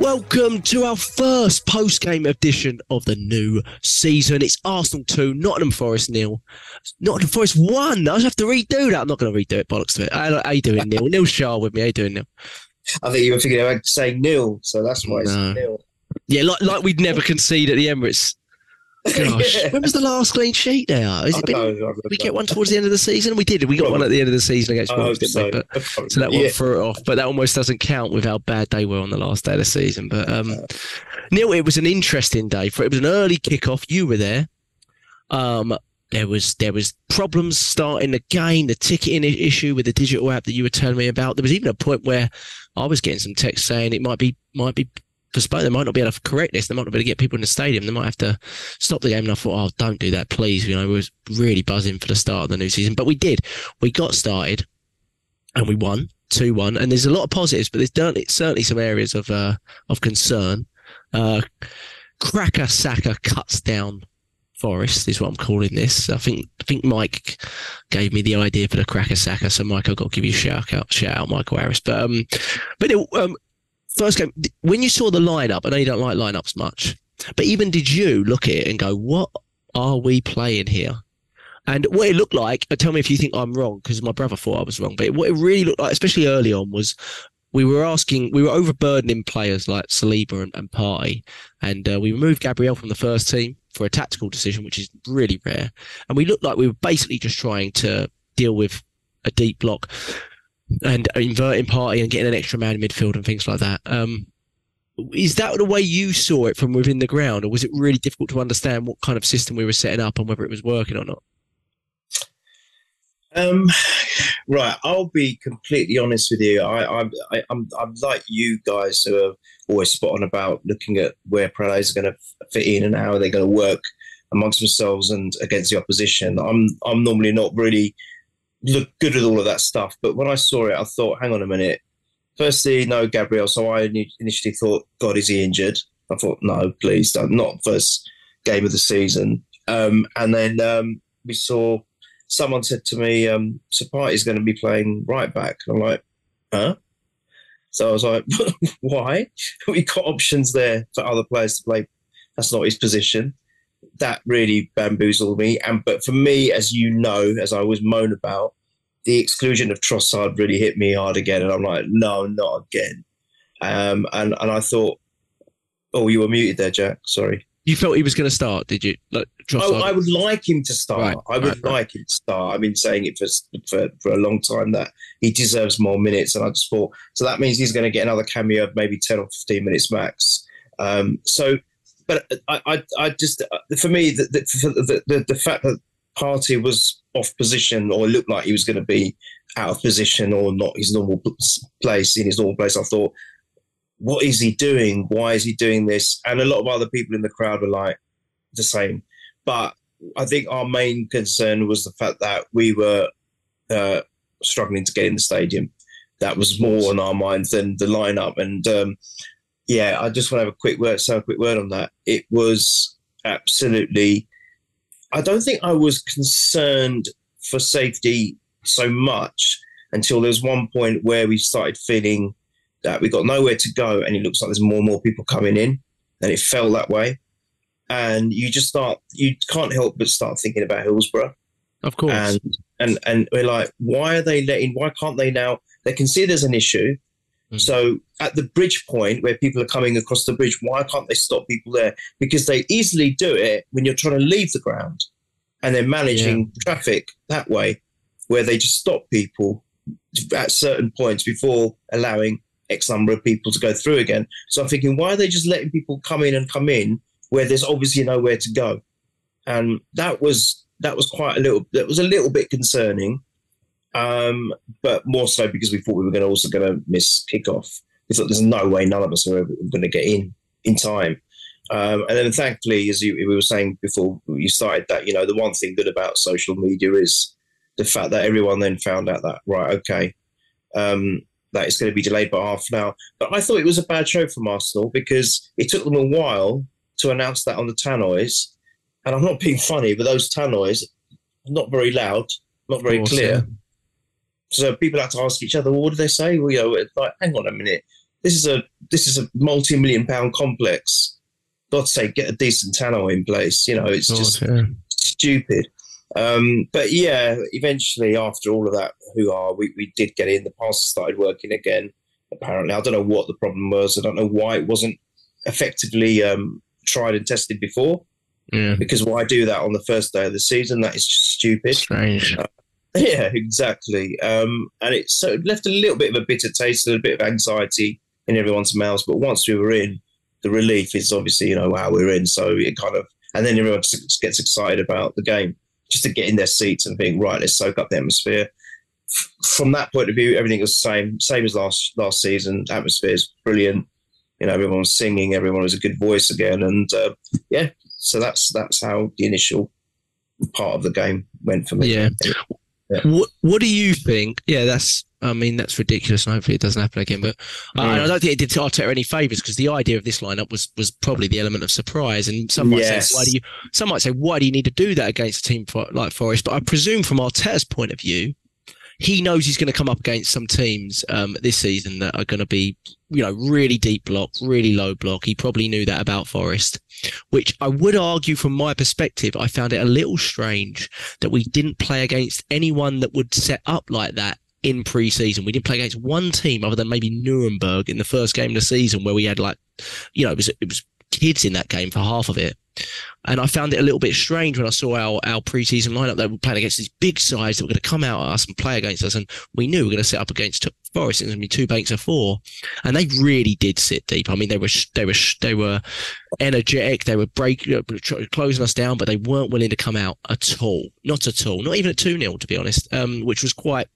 Welcome to our first post game edition of the new season. It's Arsenal 2, Nottingham Forest nil. Nottingham Forest 1. I just have to redo that. I'm not going to redo it, bollocks to it. How, how you doing, Neil? Neil Shah with me. How you doing, Neil? I think you were thinking about saying nil, so that's why it's No. nil. Yeah, like, like we'd never concede at the Emirates. Gosh, when was the last clean sheet there? Has I it been, know, we get one towards the end of the season? We did. We got one at the end of the season against Wolves, so. But, so that one Yeah. threw it off. But that almost doesn't count with how bad they were on the last day of the season. But um, Neil, it was an interesting day. For it was an early kickoff. You were there. Um, there was there was problems starting the game, the ticketing issue with the digital app that you were telling me about. There was even a point where I was getting some text saying it might be might be postponed. They might not be able to correct this. They might not be able to get people in the stadium. They might have to stop the game. And I thought, oh, don't do that, please. You know, we was really buzzing for the start of the new season, but we did. We got started and we won two one. And there's a lot of positives, but there's certainly some areas of uh, of concern. Uh, Cracker Saka cuts down Forest is what I'm calling this. I think I think Mike gave me the idea for the Cracker Saka. so Mike, I've got to give you a shout out, shout out, Michael Harris. But um, but it, um, first game when you saw the lineup, I know you don't like lineups much, but even did you look at it and go, what are we playing here? And what it looked like, uh, tell me if you think I'm wrong, because my brother thought I was wrong. But what it really looked like, especially early on, was we were asking, we were overburdening players like Saliba and, and Partey, and uh, we removed Gabriel from the first team for a tactical decision, which is really rare. And we looked like we were basically just trying to deal with a deep block and inverting Partey and getting an extra man in midfield and things like that. Um, is that the way you saw it from within the ground, or was it really difficult to understand what kind of system we were setting up and whether it was working or not? Um, right, I'll be completely honest with you. I, I, I, I'm, I'm like you guys who are always spot on about looking at where players are going to fit in and how they're going to work amongst themselves and against the opposition. I'm, I'm normally not really look good at all of that stuff, but when I saw it, I thought, hang on a minute. Firstly, no Gabriel. So I initially thought, God, is he injured? I thought, no, please don't. Not first game of the season. Um, and then um, we saw someone said to me, um, is going to be playing right back. And I'm like, huh? So I was like, why? we got options there for other players to play. That's not his position. That really bamboozled me. And but for me, as you know, as I always moan about, the exclusion of Trossard really hit me hard again. And I'm like, no, not again. Um, and and I thought, oh, you were muted there, Jack. Sorry. You felt he was going to start, did you? Like, Oh, I would like him to start. Right, I would right, right. like him to start. I've been saying it for, for for a long time that he deserves more minutes, and I just thought so that means he's going to get another cameo of maybe ten or fifteen minutes max. Um, so, but I, I, I just for me the the, the the fact that Partey was off position or looked like he was going to be out of position or not his normal place in his normal place, I thought, what is he doing? Why is he doing this? And a lot of other people in the crowd were like the same. But I think our main concern was the fact that we were uh, struggling to get in the stadium. That was more on our minds than the lineup. And um, yeah, I just want to have a quick word, say a quick word on that. It was absolutely. I don't think I was concerned for safety so much until there was one point where we started feeling that we got nowhere to go, and it looks like there's more and more people coming in, and it felt that way and you just start you can't help but start thinking about Hillsborough of course. and and and we're like why are they letting why can't they now they can see there's an issue Mm. so at the bridge point where people are coming across the bridge why can't they stop people there? Because they easily do it when you're trying to leave the ground and they're managing traffic that way where they just stop people at certain points before allowing x number of people to go through again. So i'm thinking why are they just letting people come in and come in where there's obviously nowhere to go? And that was that was quite a little that was a little bit concerning um but more so because we thought we were going to also going to miss kickoff we thought there's no way none of us are going to get in in time Um, and then thankfully, as you, we were saying before you started, that you know the one thing good about social media is the fact that everyone then found out that right, okay, um, that it's going to be delayed by half an hour. But I thought it was a bad show from Arsenal because it took them a while to announce that on the tannoys. And I'm not being funny, but those tannoys, not very loud, not very course, clear. Yeah. So people had to ask each other, well, "What did they say?" Well, you know, like, hang on a minute. This is a this is a multi-million pound complex. God's sake, get a decent tannoy in place. You know, it's course, just yeah. stupid. Um, but yeah, eventually, after all of that who are, we, we did get in. The passer started working again. Apparently, I don't know what the problem was. I don't know why it wasn't effectively um, tried and tested before. Yeah. Because why do that on the first day of the season? That is just stupid. Strange. Uh, yeah, exactly. Um, and it so it left a little bit of a bitter taste and a bit of anxiety in everyone's mouths. But once we were in, the relief is obviously, you know, wow, we're in. So it kind of, and then everyone gets excited about the game just to get in their seats and think, right, let's soak up the atmosphere. From that point of view, everything was the same, same as last last season. Atmosphere is brilliant. You know, everyone was singing, everyone was a good voice again, and uh, yeah. So that's that's how the initial part of the game went for me. Yeah. Yeah. What What do you think? Yeah, that's I mean, that's ridiculous, and hopefully it doesn't happen again. But uh, mm. I don't think it did Arteta any favours because the idea of this lineup was was probably the element of surprise. And some might yes. say, why do you? Some might say, why do you need to do that against a team like Forest? But I presume, from Arteta's point of view, he knows he's going to come up against some teams um, this season that are going to be, you know, really deep block, really low block. He probably knew that about Forest, which I would argue from my perspective, I found it a little strange that we didn't play against anyone that would set up like that in pre-season. We didn't play against one team other than maybe Nuremberg in the first game of the season where we had like, you know, it was it was kids in that game for half of it. And I found it a little bit strange when I saw our, our preseason lineup. They were playing against these big sides that were going to come out at us and play against us. And we knew we were going to set up against Forest. It was going to be two banks of four. And they really did sit deep. I mean, they were, they were, they were energetic. They were breaking, closing us down, but they weren't willing to come out at all. Not at all. Not even at 2 0, to be honest, um, which was quite,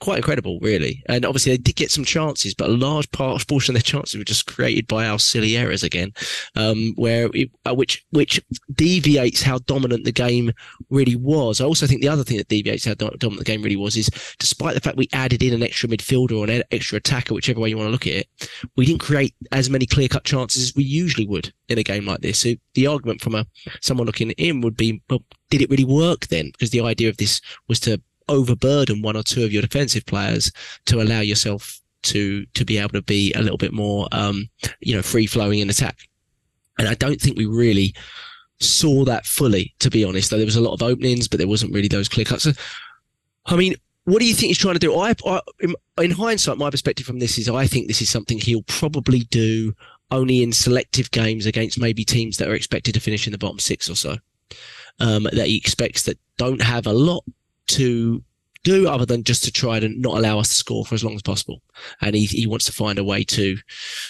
quite incredible, really. And obviously, they did get some chances, but a large part, portion of their chances were just created by our silly errors again, um, where it, uh, which, which deviates how dominant the game really was. I also think the other thing that deviates how dominant the game really was is despite the fact we added in an extra midfielder or an extra attacker, whichever way you want to look at it, we didn't create as many clear cut chances as we usually would in a game like this. So the argument from a someone looking in would be, well, did it really work then? Because the idea of this was to overburden one or two of your defensive players to allow yourself to to be able to be a little bit more um, you know free flowing in attack. And I don't think we really saw that fully, to be honest. Though there was a lot of openings, but there wasn't really those clear cuts. So, I mean, what do you think he's trying to do? I, I in, in hindsight, my perspective from this is I think this is something he'll probably do only in selective games against maybe teams that are expected to finish in the bottom six or so. Um, that he expects that don't have a lot to do other than just to try to not allow us to score for as long as possible. And he, he wants to find a way to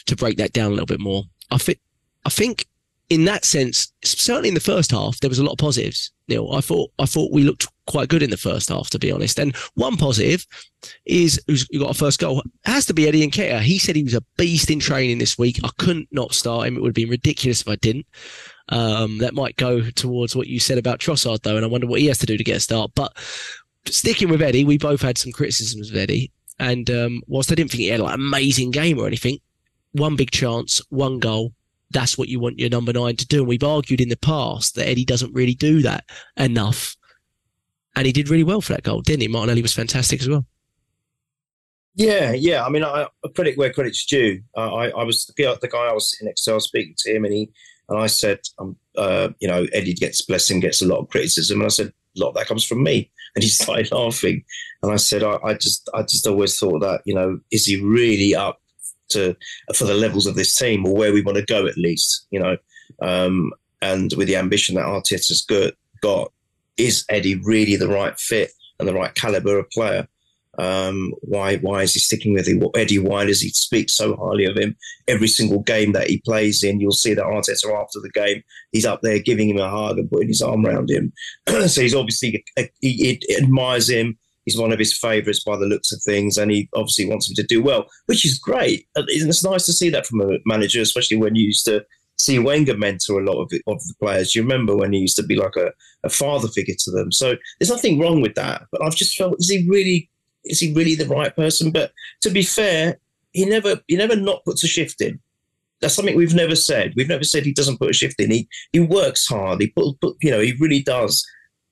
to break that down a little bit more. I think I think in that sense, certainly in the first half, there was a lot of positives. Neil, I thought I thought we looked quite good in the first half, to be honest. And one positive is who's got a first goal has to be Eddie and Nketiah. He said he was a beast in training this week. I couldn't not start him. It would have been ridiculous if I didn't. Um, that might go towards what you said about Trossard, though, and I wonder what he has to do to get a start. But sticking with Eddie, we both had some criticisms of Eddie. And um, whilst I didn't think he had like an amazing game or anything, one big chance, one goal, that's what you want your number nine to do. And we've argued in the past that Eddie doesn't really do that enough. And he did really well for that goal, didn't he? Martinelli was fantastic as well. Yeah, yeah. I mean, I, I credit where credit's due. Uh, I, I was the, the, guy I was sitting next to. I was speaking to him, and he and I said, um, uh, you know, Eddie gets blessing, gets a lot of criticism, and I said a lot of that comes from me. And he started laughing, and I said, I, I just, I just always thought that, you know, is he really up to for the levels of this team or where we want to go at least, you know. Um, and with the ambition that Arteta's got, got, is Eddie really the right fit and the right caliber of player? Um, why why is he sticking with him? Eddie, why does he speak so highly of him? Every single game that he plays in, you'll see that Arteta after the game, he's up there giving him a hug and putting his arm around him. so he's obviously he, he admires him he's one of his favourites by the looks of things, and he obviously wants him to do well, which is great. It's nice to see that from a manager, especially when you used to see Wenger mentor a lot of, of the players. You remember when he used to be like a, a father figure to them. So there's nothing wrong with that. But I've just felt, is he really, is he really the right person? But to be fair, he never, he never not puts a shift in. That's something we've never said. We've never said he doesn't put a shift in. He he works hard. He put, put you know, he really does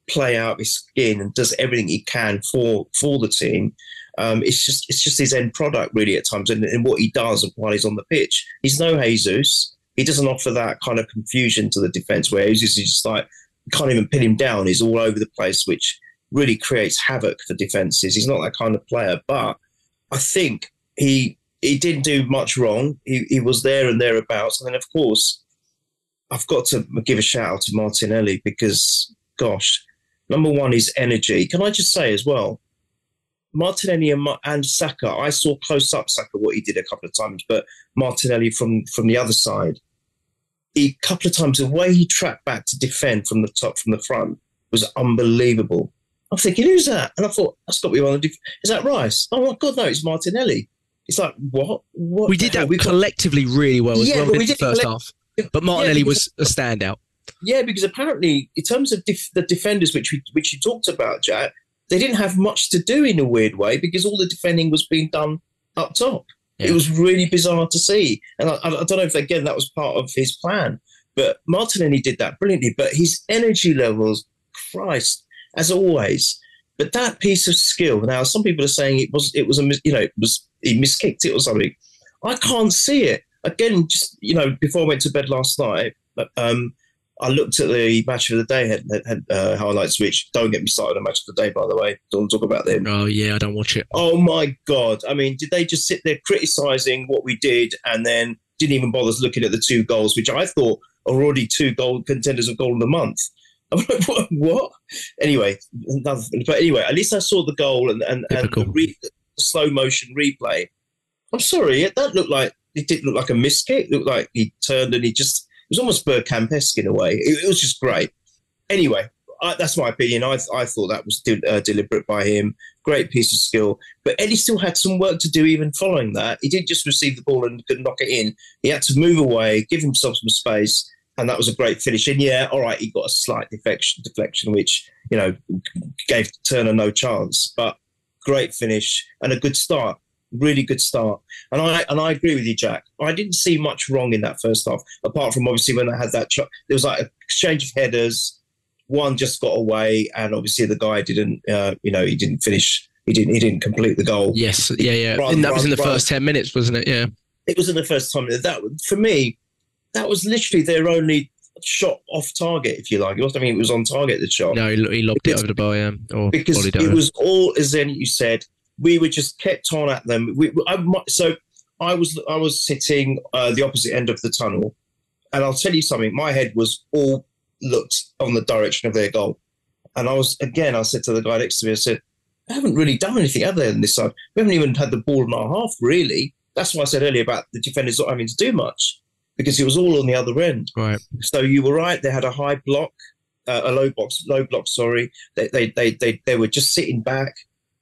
play out his skin and does everything he can for for the team. Um, it's just it's just his end product really at times and, and what he does while he's on the pitch. He's no Jesus. He doesn't offer that kind of confusion to the defense where he's just, like you can't even pin him down. He's all over the place, which really creates havoc for defenses. He's not that kind of player, but I think he he didn't do much wrong. He he was there and thereabouts, and then of course I've got to give a shout out to Martinelli because gosh, number one is energy. Can I just say as well? Martinelli and, and Saka, I saw close up Saka what he did a couple of times, but Martinelli from from the other side, a couple of times the way he tracked back to defend from the top from the front was unbelievable. I'm thinking, who's that? And I thought that's got to be one of the. Def- is that Rice? Oh my God, no, it's Martinelli. It's like what? What? We did that we collectively really well as Yeah, well but in we the first collect- half. But Martinelli Yeah, because- was a standout. Yeah, because apparently, in terms of def- the defenders, which we which you talked about, Jack, they didn't have much to do in a weird way because all the defending was being done up top. Yeah. It was really bizarre to see, and I, I don't know if again that was part of his plan. But Martinelli did that brilliantly. But his energy levels, Christ, as always. But that piece of skill. Now, some people are saying it was it was a you know it was he miskicked it or something. I can't see it. Again, just you know, before I went to bed last night, um, I looked at the match of the day had, had uh, highlights. Which don't get me started on match of the day, by the way. Don't talk about them. Oh yeah, I don't watch it. Oh my god! I mean, did they just sit there criticizing what we did and then didn't even bother looking at the two goals, which I thought are already two goal contenders of goal of the month? I'm like, what? what? Anyway, but anyway, at least I saw the goal and and, and the, re, the slow motion replay. I'm sorry, it, that looked like it didn't look like a miss kick. It looked like he turned and he just was almost Bergkamp-esque in a way. It, it was just great. Anyway, I, that's my opinion. I I thought that was de- uh, deliberate by him. Great piece of skill. But Eddie still had some work to do even following that. He didn't just receive the ball and could knock it in. He had to move away, give himself some space, and that was a great finish. And yeah, all right, he got a slight deflection, deflection which you know gave Turner no chance. But great finish and a good start. Really good start. And I and I agree with you, Jack. I didn't see much wrong in that first half, apart from obviously when I had that. Ch- there was like an exchange of headers. One just got away, and obviously the guy didn't. Uh, you know, he didn't finish. He didn't. He didn't complete the goal. Yes, yeah, yeah. Run, and that was in the run. first ten minutes, wasn't it? Yeah. it wasn't the first time that for me that was literally their only shot off target if you like it wasn't I mean it was on target the shot No, he, he lobbed it over the bar, yeah, or because it was all as then you said we were just kept on at them we, I, so I was I was sitting uh, the opposite end of the tunnel and I'll tell you something my head was all looked on the direction of their goal and I was again I said to the guy next to me I said I haven't really done anything other than this side we haven't even had the ball in our half really that's why I said earlier about the defenders not having to do much because it was all on the other end right. so you were right. They had a high block, uh, a low box, low block. Sorry, they, they they they they were just sitting back,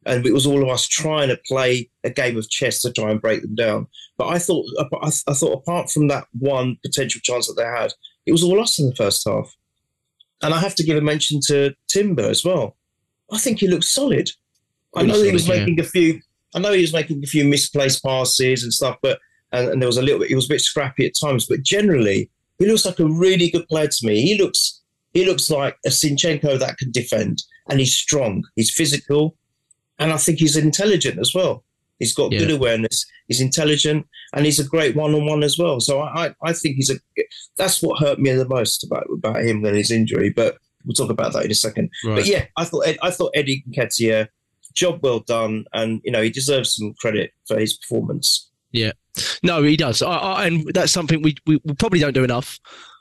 and it was all of us trying to play a game of chess to try and break them down. But I thought, I, thought, apart from that one potential chance that they had, it was all us in the first half. And I have to give a mention to Timber as well. I think he looked solid. I know he was making a few. I know he was making a few misplaced passes and stuff, but and, and there was a little bit. He was a bit scrappy at times, but generally he looks like a really good player to me. He looks he looks like a Zinchenko that can defend, and he's strong. He's physical, and I think he's intelligent as well. He's got Yeah. good awareness. He's intelligent, and he's a great one-on-one as well. So I, I, I think he's a. That's what hurt me the most about about him than his injury. But we'll talk about that in a second. Right. But yeah, I thought I thought Eddie Nketiah, job well done, and you know he deserves some credit for his performance. Yeah, no, he does, I, I, and that's something we, we we probably don't do enough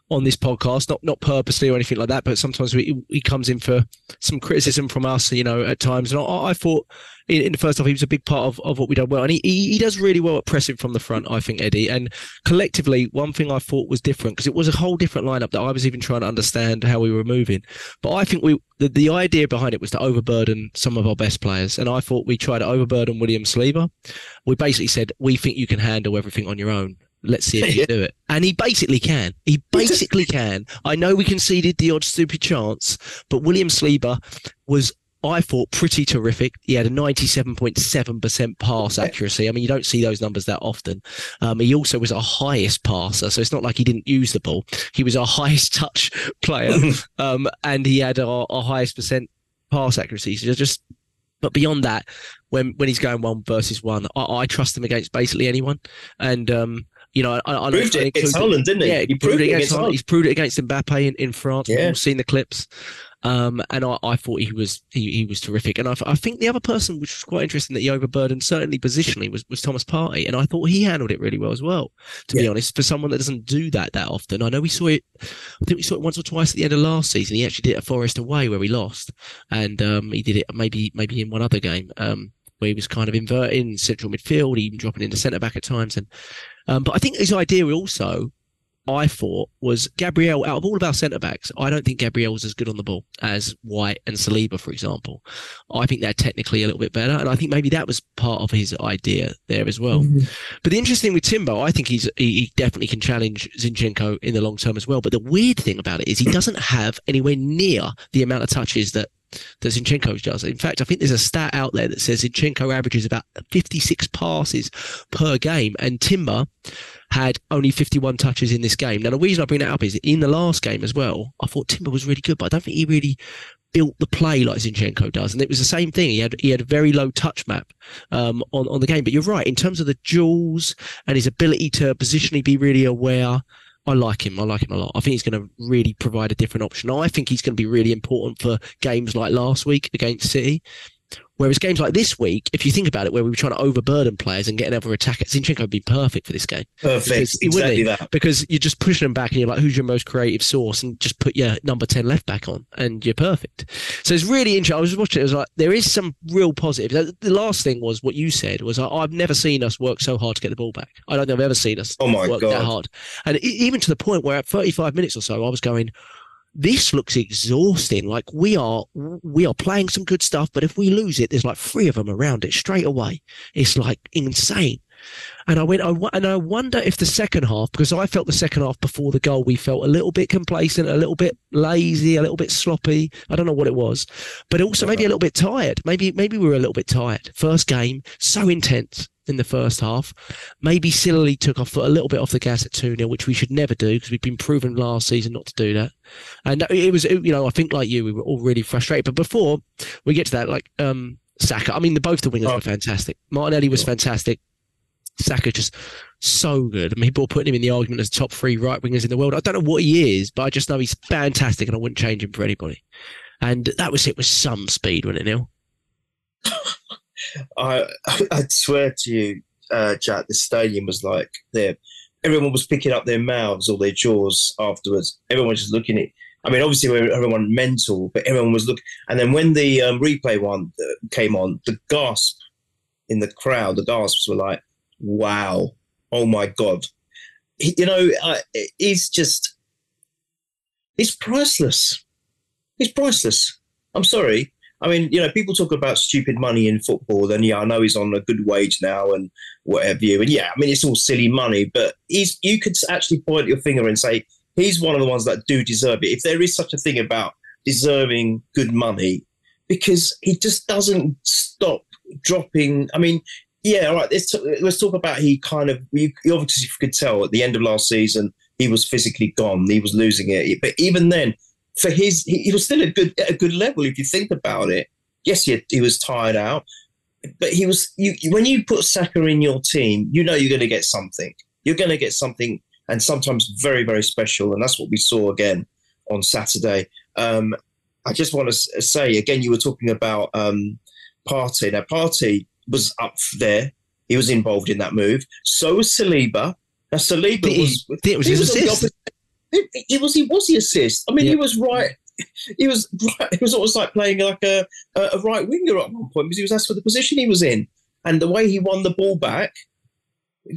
on this podcast. Not not purposely or anything like that, but sometimes we, he comes in for some criticism from us, you know, at times. And I, I thought in, in the first half he was a big part of, of what we done well, and he, he does really well at pressing from the front. I think Eddie, and collectively, one thing I thought was different because it was a whole different lineup that I was even trying to understand how we were moving. But I think we the, the idea behind it was to overburden some of our best players, and I thought we tried to overburden William Saliba. We basically said we think you can handle everything on your own. Let's see if he can do it. And he basically can. He basically can. I know we conceded the odd stupid chance, but William Saliba was I thought pretty terrific. He had a 97.7% pass accuracy. I mean, you don't see those numbers that often. Um, he also was our highest passer, so it's not like he didn't use the ball. He was our highest touch player, um, and he had our, our highest percent pass accuracy. So just, but beyond that, when when he's going one versus one, I, I trust him against basically anyone. And um, you know, I, I proved it against Haaland, didn't he? Yeah, he, he proved, proved, it against, Haaland. He's proved it against Mbappe in, in France. Yeah. We've all seen the clips. Um, and I, I, thought he was he, he was terrific. And I, I, think the other person, which was quite interesting, that he overburdened certainly positionally was, was Thomas Partey, and I thought he handled it really well as well. To yeah. be honest, for someone that doesn't do that that often, I know we saw it. I think we saw it once or twice at the end of last season. He actually did it at Forest away where we lost, and um, he did it maybe maybe in one other game. Um, where he was kind of inverting central midfield, even dropping into centre back at times. And um, but I think his idea also I thought was Gabriel, out of all of our centre backs, I don't think Gabriel's as good on the ball as White and Saliba, for example. I think they're technically a little bit better. And I think maybe that was part of his idea there as well. Mm-hmm. But the interesting thing with Timbo, I think he's he, he definitely can challenge Zinchenko in the long term as well. But the weird thing about it is he doesn't have anywhere near the amount of touches that that Zinchenko does. In fact, I think there's a stat out there that says Zinchenko averages about 56 passes per game, and Timber had only 51 touches in this game. Now, the reason I bring that up is in the last game as well, I thought Timber was really good, but I don't think he really built the play like Zinchenko does. And it was the same thing. He had he had a very low touch map um, on, on the game. But you're right, in terms of the jewels and his ability to positionally be really aware, I like him. I like him a lot. I think he's going to really provide a different option. I think he's going to be really important for games like last week against City Whereas games like this week, if you think about it, where we were trying to overburden players and get another attacker, Zinchenko would be perfect for this game. Perfect, because, exactly that. Because you're just pushing them back, and you're like, "Who's your most creative source?" And just put your number ten left back on, and you're perfect. So it's really interesting. I was watching; it, it was like there is some real positives. The last thing was what you said was, oh, "I've never seen us work so hard to get the ball back. I don't think I've ever seen us oh my work God. that hard." And even to the point where at 35 minutes or so, I was going this looks exhausting. Like we are, we are playing some good stuff, but if we lose it, there's like three of them around it straight away. It's like insane. And I went, I, and I wonder if the second half, because I felt the second half before the goal, we felt a little bit complacent, a little bit lazy, a little bit sloppy. I don't know what it was, but also maybe a little bit tired. Maybe, maybe we were a little bit tired. First game, so intense in the first half. Maybe sillily took off a little bit off the gas at 2 0, which we should never do because we've been proven last season not to do that. And it was, you know, I think like you, we were all really frustrated. But before we get to that, like, um, Saka, I mean, the, both the wingers oh. were fantastic. Martinelli was fantastic. Saka just so good. I mean, people are putting him in the argument as top three right wingers in the world. I don't know what he is, but I just know he's fantastic and I wouldn't change him for anybody. And that was it with some speed, wasn't it, Neil? I I swear to you, uh, Jack, the stadium was like there. Everyone was picking up their mouths or their jaws afterwards. Everyone was just looking at. I mean, obviously, everyone mental, but everyone was looking. And then when the um, replay one uh, came on, the gasp in the crowd, the gasps were like, "Wow, oh my god!" You know, uh, he's just, he's priceless. He's priceless. I'm sorry. I mean, you know, people talk about stupid money in football. Then, yeah, I know he's on a good wage now and whatever you. And yeah, I mean, it's all silly money, but he's. You could actually point your finger and say he's one of the ones that do deserve it. If there is such a thing about deserving good money, because he just doesn't stop dropping. I mean, yeah, all right. Let's talk, let's talk about he kind of. You, you obviously could tell at the end of last season he was physically gone. He was losing it. But even then, for his, he, he, was still a good a good level if you think about it. Yes, he, he was tired out, but he was. You when you put Saka in your team, you know you're going to get something. You're going to get something, and sometimes very very special, and that's what we saw again on Saturday. Um, I just want to say again, you were talking about um, Partey. Now Partey was up there. He was involved in that move. So was Saliba. Now Saliba he, was. It was his assist. It, was he was the assist. I mean, yeah. he was right. He was right. It was almost like playing like a, a right winger at one point because he was asked for the position he was in and the way he won the ball back.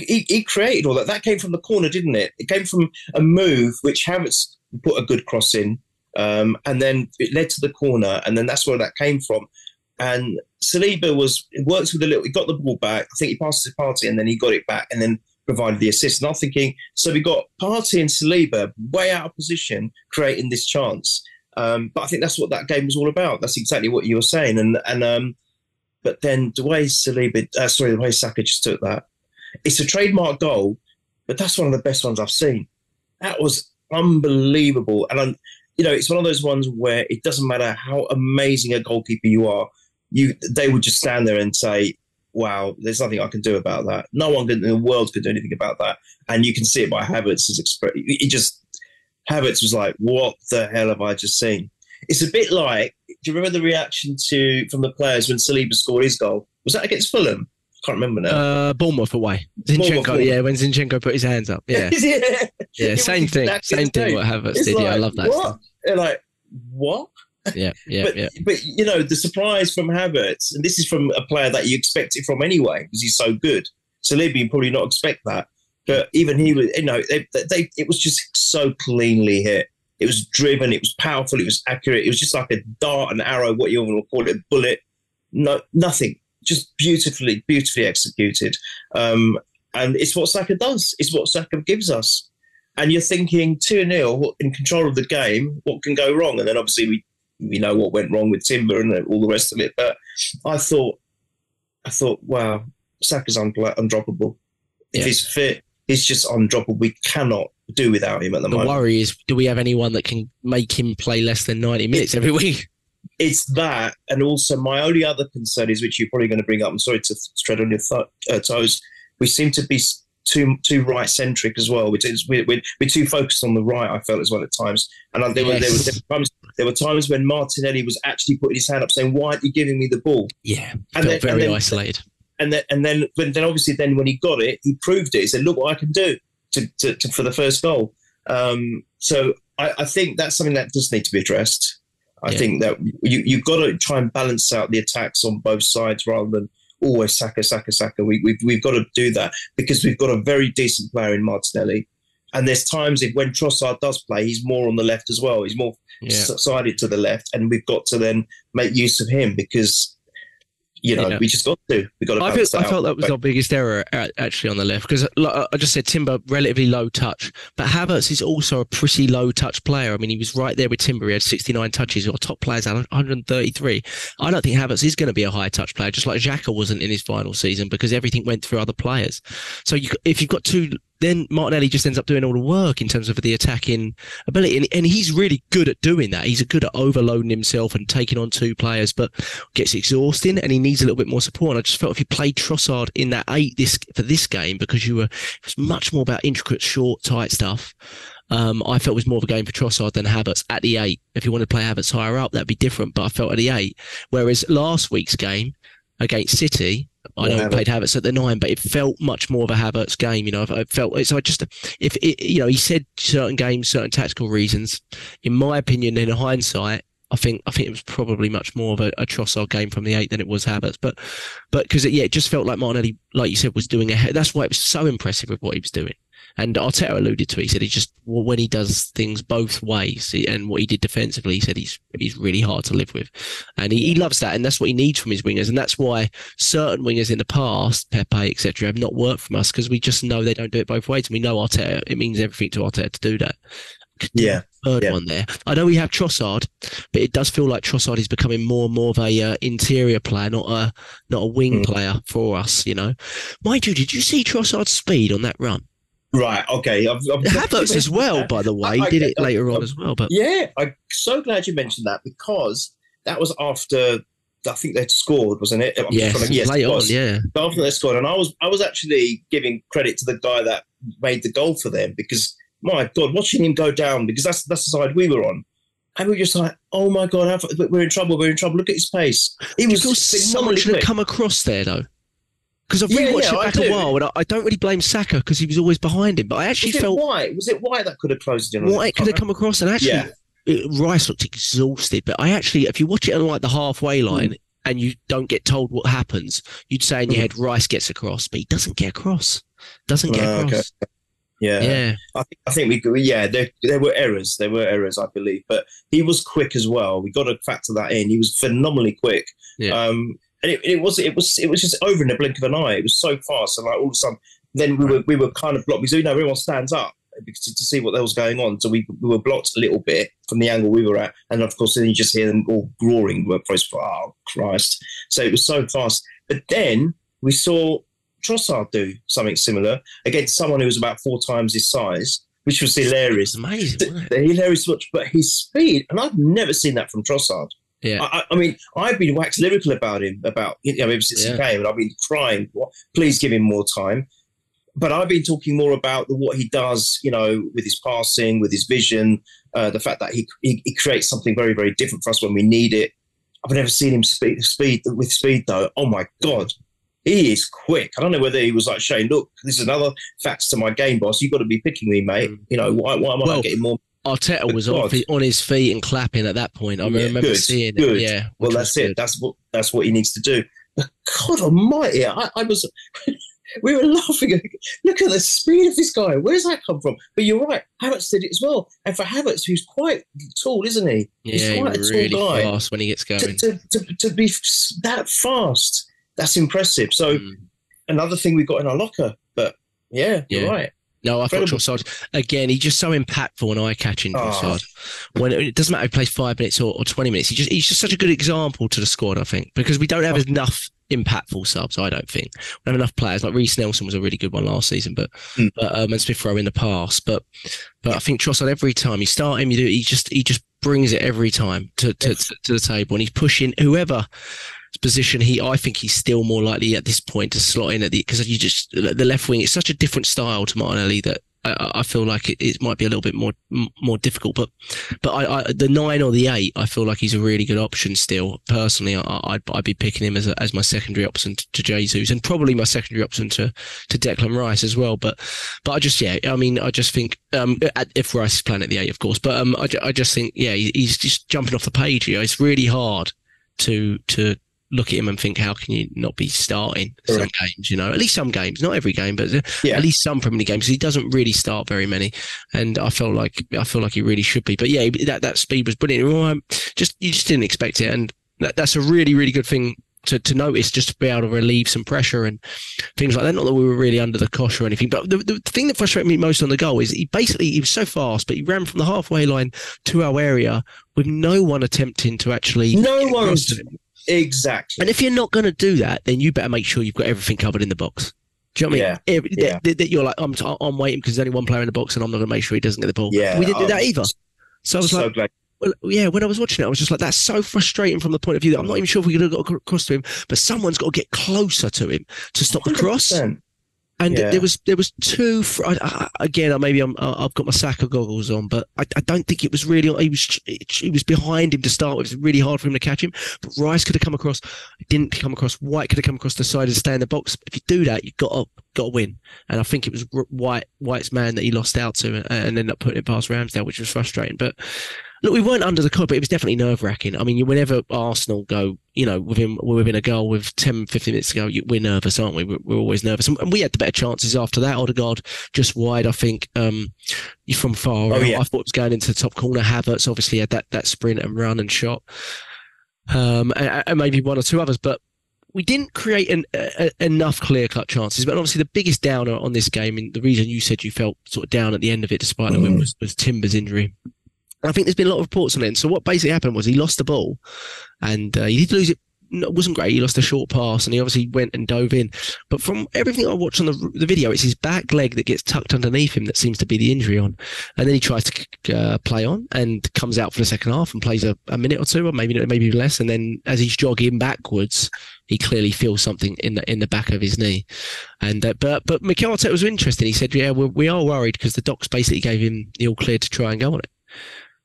He, he created all that. That came from the corner, didn't it? It came from a move which Havertz put a good cross in, um, and then it led to the corner, and then that's where that came from. And Saliba was works with a little. He got the ball back. I think he passed his party, and then he got it back, and then provided the assist. And I'm thinking, so we got Partey and Saliba way out of position, creating this chance. Um, but I think that's what that game was all about. That's exactly what you were saying. And and um, but then the way Saliba, uh, sorry, the way Saka just took that, it's a trademark goal, but that's one of the best ones I've seen. That was unbelievable. And I'm, you know, it's one of those ones where it doesn't matter how amazing a goalkeeper you are, you they would just stand there and say, "Wow, there's nothing I can do about that. No one in the world could do anything about that." And you can see it by Havertz's expression. It just Havertz was like, "What the hell have I just seen?" It's a bit like. Do you remember the reaction to from the players when Saliba scored his goal? Was that against Fulham? I can't remember now. Uh, Bournemouth away. Zinchenko, Bournemouth. yeah, when Zinchenko put his hands up. Yeah. yeah, Yeah, same thing. Same thing what Havertz did. yeah, I love that what? stuff. They're like, what? Yeah, yeah, but, yeah. but you know, the surprise from Havertz, and this is from a player that you expect it from anyway, because he's so good. Saliba, you probably not expect that. But even he was, you know, they, they, it was just so cleanly hit. It was driven, it was powerful, it was accurate. It was just like a dart, an arrow, what you want to call it, a bullet. No, nothing. Just beautifully, beautifully executed. Um, and it's what Saka does. It's what Saka gives us. And you're thinking 2 0 in control of the game, what can go wrong? And then obviously we we know what went wrong with Timber and all the rest of it. But I thought, I thought, wow, Saka's undro- undroppable. If Yeah. he's fit, he's just undroppable. We cannot do without him at the, The moment. worry is, do we have anyone that can make him play less than 90 minutes every week? It's that, and also my only other concern is, which you're probably going to bring up. I'm sorry to tread on your th- uh, toes. We seem to be too too right centric as well. We're, too- we're, we're, we're too focused on the right. I felt as well at times, and I, there, were, there, were, there, were times, there were times when Martinelli was actually putting his hand up, saying, "Why aren't you giving me the ball?" Yeah, And felt then- very and then- isolated. and then and then when, then obviously then when he got it, he proved it. He said, "Look what I can do to, to, to for the first goal." Um, so I, I think that's something that does need to be addressed. I Yeah. think that you you've got to try and balance out the attacks on both sides rather than always Saka, Saka, Saka. We, we've we've got to do that because we've got a very decent player in Martinelli. And there's times if when Trossard does play, he's more on the left as well. He's more Yeah. sided to the left, and we've got to then make use of him because you know Yeah. we just got to. We got to. I, feel, I felt that was But- our biggest error a- actually on the left because I just said Timber relatively low touch, but Havertz is also a pretty low touch player. I mean, he was right there with Timber. He had 69 touches. Our top players had 133. I don't think Havertz is going to be a high touch player, just like Xhaka wasn't in his final season because everything went through other players. So you, if you've got two, then Martinelli just ends up doing all the work in terms of the attacking ability, and, and he's really good at doing that. He's good at overloading himself and taking on two players, but gets exhausting and he needs a little bit more support. And I just felt if you played Trossard in that eight this for this game because you were it was much more about intricate, short, tight stuff. Um, I felt it was more of a game for Trossard than Havertz at the eight. If you want to play Havertz higher up, that'd be different. But I felt at the eight. Whereas last week's game against City, I know Havertz. played Havertz at the nine, but it felt much more of a Havertz game. You know, I felt so. I just if it, you know, he said certain games, certain tactical reasons. In my opinion, in hindsight, I think I think it was probably much more of a, a Trossard game from the eight than it was Havertz. But but because yeah, it just felt like Martinelli, like you said, was doing a. That's why it was so impressive with what he was doing. And Arteta alluded to it. He said he just well, when he does things both ways he- and what he did defensively, he said he's he's really hard to live with, and he, he loves that, and that's what he needs from his wingers, and that's why certain wingers in the past, Pepe etc., have not worked from us because we just know they don't do it both ways, and we know Arteta. It means everything to Arteta to do that. Yeah, Third Yeah. one there. I know we have Trossard, but it does feel like Trossard is becoming more and more of a uh, interior player, not a not a wing Mm. player for us. You know, mind you, did you see Trossard's speed on that run? Right. Okay. I've, I've Havertz as well, by the way, I- did it I- later I- on as well. But Yeah, I'm so glad you mentioned that because that was after I think they'd scored, wasn't it? I'm yes, trying to- yes, late it on, yeah, After they scored, and I was I was actually giving credit to the guy that made the goal for them because my God, watching him go down because that's that's the side we were on. And we were just like, oh my God, we're in trouble, we're in trouble. Look at his pace. He was someone should have come across there though? Because I've Yeah, rewatched yeah, it back a while, and I, I don't really blame Saka because he was always behind him. But I actually Was felt why Was it why that could have closed it in? Why White could have come across, and actually, Yeah. it- Rice looked exhausted. But I actually, if you watch it on like the halfway Mm. line and you don't get told what happens, you'd say in your Mm. head Rice gets across, but he doesn't get across. Doesn't get okay. across. Yeah. Yeah, I think, I think we, yeah, there, there were errors. There were errors, I believe, but he was quick as well. We got to factor that in. He was phenomenally quick. Yeah. Um, and it, it was, it was, it was just over in the blink of an eye. It was so fast, and like all of a sudden, then we were we were kind of blocked because you know everyone stands up because to, to see what was going on. So we, we were blocked a little bit from the angle we were at, and of course then you just hear them all roaring. We're oh Christ! So it was so fast. But then we saw Trossard do something similar against someone who was about four times his size, which was hilarious. It's amazing. Hilarious watch, but his speed, and I've never seen that from Trossard. Yeah. I, I- mean, I've been waxed lyrical about him, about you know, ever since Yeah. he came, and I've been crying. Please give him more time. But I've been talking more about the, what he does, you know, with his passing, with his vision, uh, the fact that he, he he creates something very very different for us when we need it. I've never seen him speed speed with speed though. Oh my god, he is quick. I don't know whether he was like Shane. "Look, this is another facts to my game, boss. You've got to be picking me, mate. You know, why, why am I Well, not getting more?" Arteta was on, on his feet and clapping at that point. I Yeah, remember good, seeing good. it. Yeah. Well, that's it. good. That's what that's what he needs to do. But God Almighty, I, I was. we were laughing. Look at the speed of this guy. Where's that come from? But you're right. Havertz did it as well. And for Havertz, who's quite tall, isn't he? He's Yeah, he a was tall really guy. fast when he gets going. To, to, to, to be that fast, that's impressive. So Mm. another thing we got in our locker. But yeah, you're right. No, I thought Trossard again. He's just so impactful and eye-catching. Oh. Trossard. When it, it doesn't matter if he plays five minutes or, or twenty minutes, he just he's just such a good example to the squad. I think because we don't have enough impactful subs. I don't think we don't have enough players. Like Reiss Nelson was a really good one last season, but Mm. but um, and Smith Rowe in the past. But but I think Trossard every time you start him, you do he just he just brings it every time to to, to, to the table, and he's pushing whoever position he I think he's still more likely at this point to slot in at the because you just the left wing it's such a different style to Martinelli that I- I, feel like it, it might be a little bit more more difficult but but I, I the nine or the eight I feel like he's a really good option still. Personally I, I'd, I'd be picking him as a, as my secondary option to, to Jesus and probably my secondary option to to Declan Rice as well but but I just yeah I mean I just think um if Rice is playing at the eight of course but um I, I just think yeah he, he's just jumping off the page here. It's really hard to to look at him and think, how can you not be starting some games? You know, at least some games, not every game, but Yeah. at least some Premier League games. He doesn't really start very many, and I felt like I feel like he really should be. But yeah, that that speed was brilliant. Um, Just you just didn't expect it, and that, that's a really really good thing. To, to notice just to be able to relieve some pressure and things like that. Not that we were really under the cosh or anything, but the, the thing that frustrated me most on the goal is he basically he was so fast, but he ran from the halfway line to our area with no one attempting to actually No one across was to him. exactly. And if you're not going to do that, then you better make sure you've got everything covered in the box. Do you know what I mean? Yeah, Every- yeah. that- that you're like, I'm, I'm waiting because there's only one player in the box and I'm not going to make sure he doesn't get the ball. Yeah, we didn't do that either. So I was so like, glad. well, yeah, when I was watching it, I was just like, that's so frustrating from the point of view that I'm not even sure if we could have got across to him, but someone's got to get closer to him to stop the cross. 100%. And Yeah. there was there was two. Fr- I, I, again, maybe I'm I've got my Saka goggles on, but I, I don't think it was really. He was he was behind him to start with. It was really hard for him to catch him. But Rice could have come across. Didn't come across. White could have come across the side and stay in the box. If you do that, you got to got to win. And I think it was White White's man that he lost out to, and, and ended up putting it past Ramsdale, which was frustrating. But look, we weren't under the cover, but it was definitely nerve wracking. I mean, whenever Arsenal go, you know, within we're within a goal with 10, 15 minutes to go, you- we're nervous, aren't we? We're, we're always nervous, and, we had the better chances after that. Odegaard just wide, I think. Um, from far, Oh, yeah. I thought it was going into the top corner. Havertz obviously had that that sprint and run and shot, um, and, and maybe one or two others, but. We didn't create an, uh, enough clear cut chances, but obviously the biggest downer on this game, and the reason you said you felt sort of down at the end of it, despite the win, Mm. was, was Timber's injury. I think there's been a lot of reports on it. And so what basically happened was he lost the ball, and uh, he did lose it. It wasn't great. He lost a short pass, and he obviously went and dove in. But from everything I watched on the, the video, it's his back leg that gets tucked underneath him that seems to be the injury on. And then he tries to uh, play on and comes out for the second half and plays a, a minute or two, or maybe maybe less. And then as he's jogging backwards, he clearly feels something in the in the back of his knee. And uh, but but Mikel Arteta was interesting. He said, "Yeah, we're, we are worried because the docs basically gave him the all clear to try and go on it."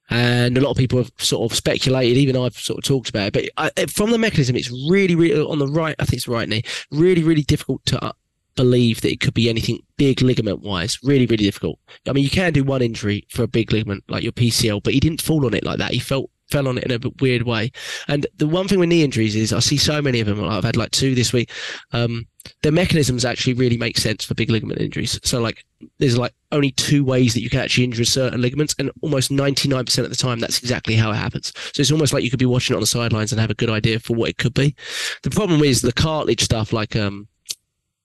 And a lot of people have sort of speculated, even I've sort of talked about it. But I, from the mechanism, it's really, really on the right. I think it's right knee. Really, really difficult to uh, believe that it could be anything big ligament wise. Really, really difficult. I mean, you can do one injury for a big ligament like your PCL, but he didn't fall on it like that. He felt fell on it in a weird way. And the one thing with knee injuries is I see so many of them. I've had like two this week. Um, the mechanisms actually really make sense for big ligament injuries. So like there's like only two ways that you can actually injure certain ligaments, and almost 99% of the time that's exactly how it happens. So it's almost like you could be watching it on the sidelines and have a good idea for what it could be. The problem is the cartilage stuff, like um,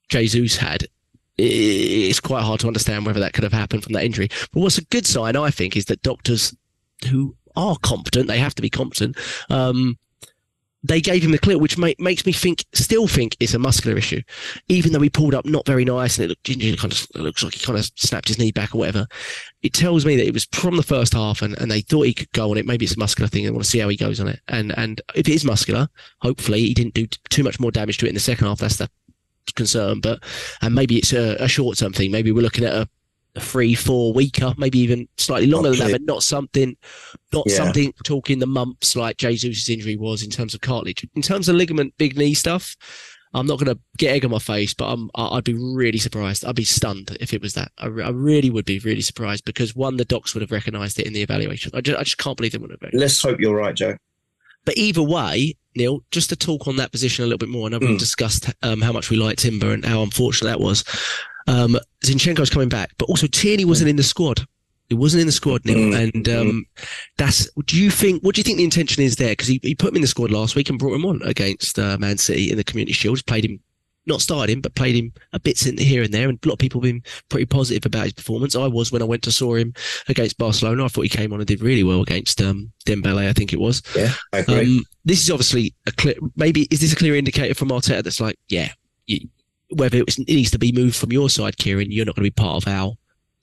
Jesus had. it's quite hard to understand whether that could have happened from that injury. But what's a good sign, I think, is that doctors who are competent, they have to be competent, um, they gave him the clear, which make, makes me think, still think it's a muscular issue, even though he pulled up not very nice and it looked kind of looks like he kind of snapped his knee back or whatever. It tells me that it was from the first half and, and they thought he could go on it. Maybe it's a muscular thing. They want to see how he goes on it. And and if it is muscular, hopefully he didn't do t- too much more damage to it in the second half. That's the concern. But and maybe it's a, a short term thing. Maybe we're looking at a a three, four weeker, maybe even slightly longer than that, but not something, not Yeah. something talking the months like Jesus' injury was in terms of cartilage. In terms of ligament, big knee stuff, I'm not going to get egg on my face, but I'm, I'd be really surprised. I'd be stunned if it was that. I, I really would be really surprised because one, the docs would have recognised it in the evaluation. I just, I just can't believe they wouldn't have. Let's hope you're right, Joe. But either way, Neil, just to talk on that position a little bit more, and I know we've Mm. discussed um, how much we like Timber and how unfortunate that was. Um, Zinchenko's coming back, but also Tierney wasn't in the squad. He wasn't in the squad, Neil, Mm. and um, that's. Do you think? What do you think the intention is there? Because he, he put him in the squad last week and brought him on against uh, Man City in the Community Shield. Played him, not started him, but played him a bit here and there. And a lot of people have been pretty positive about his performance. I was when I went to saw him against Barcelona. I thought he came on and did really well against um, Dembele. I think it was. Yeah, I agree. Um, this is obviously a clear. Maybe is this a clear indicator from Arteta that's like, yeah, you, whether it, needs to be moved from your side, Kieran, you're not going to be part of our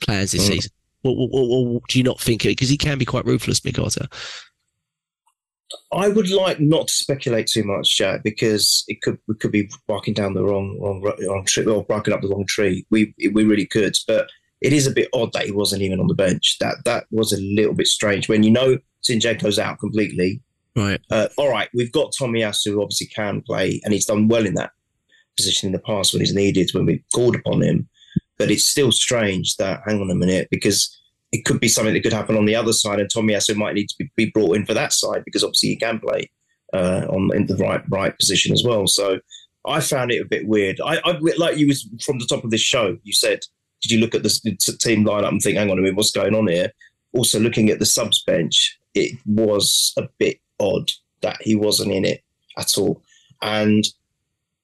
plans this Mm. season. What do you not think? It? Because he can be quite ruthless, Mick. I would like not to speculate too much, Jack, because it could we could be barking down the wrong wrong wrong tree or barking up the wrong tree. We we really could, but it is a bit odd that he wasn't even on the bench. That that was a little bit strange when you know Zinchenko's out completely. Right. Uh, all right, we've got Tomiyasu who obviously can play, and he's done well in that position in the past when he's needed, when we called upon him. But it's still strange that, hang on a minute, because it could be something that could happen on the other side, and Tomiyasu might need to be, be brought in for that side because obviously he can play uh, on in the right right position as well. So I found it a bit weird. I, I like you was from the top of this show. You said, did you look at the team lineup and think, hang on a minute, what's going on here? Also looking at the subs bench, it was a bit odd that he wasn't in it at all. And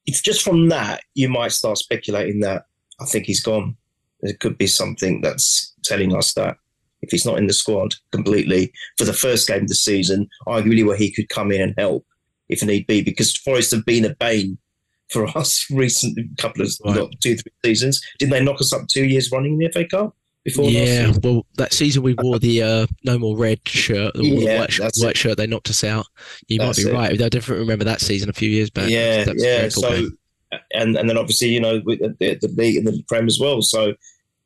it's just from that you might start speculating that I think he's gone. There could be something that's telling us that if he's not in the squad completely for the first game of the season, arguably where he could come in and help if need be, because Forest have been a bane for us recent couple of Right. not two three seasons. Didn't they knock us up two years running in the FA Cup before? last Yeah. Well, that season we wore the uh, no more red shirt, the Yeah, white, white shirt. They knocked us out. You That's might be it. right. I definitely remember that season a few years back. yeah, That was a yeah. So, game. and and then obviously you know with the, the league and the prem as well. So,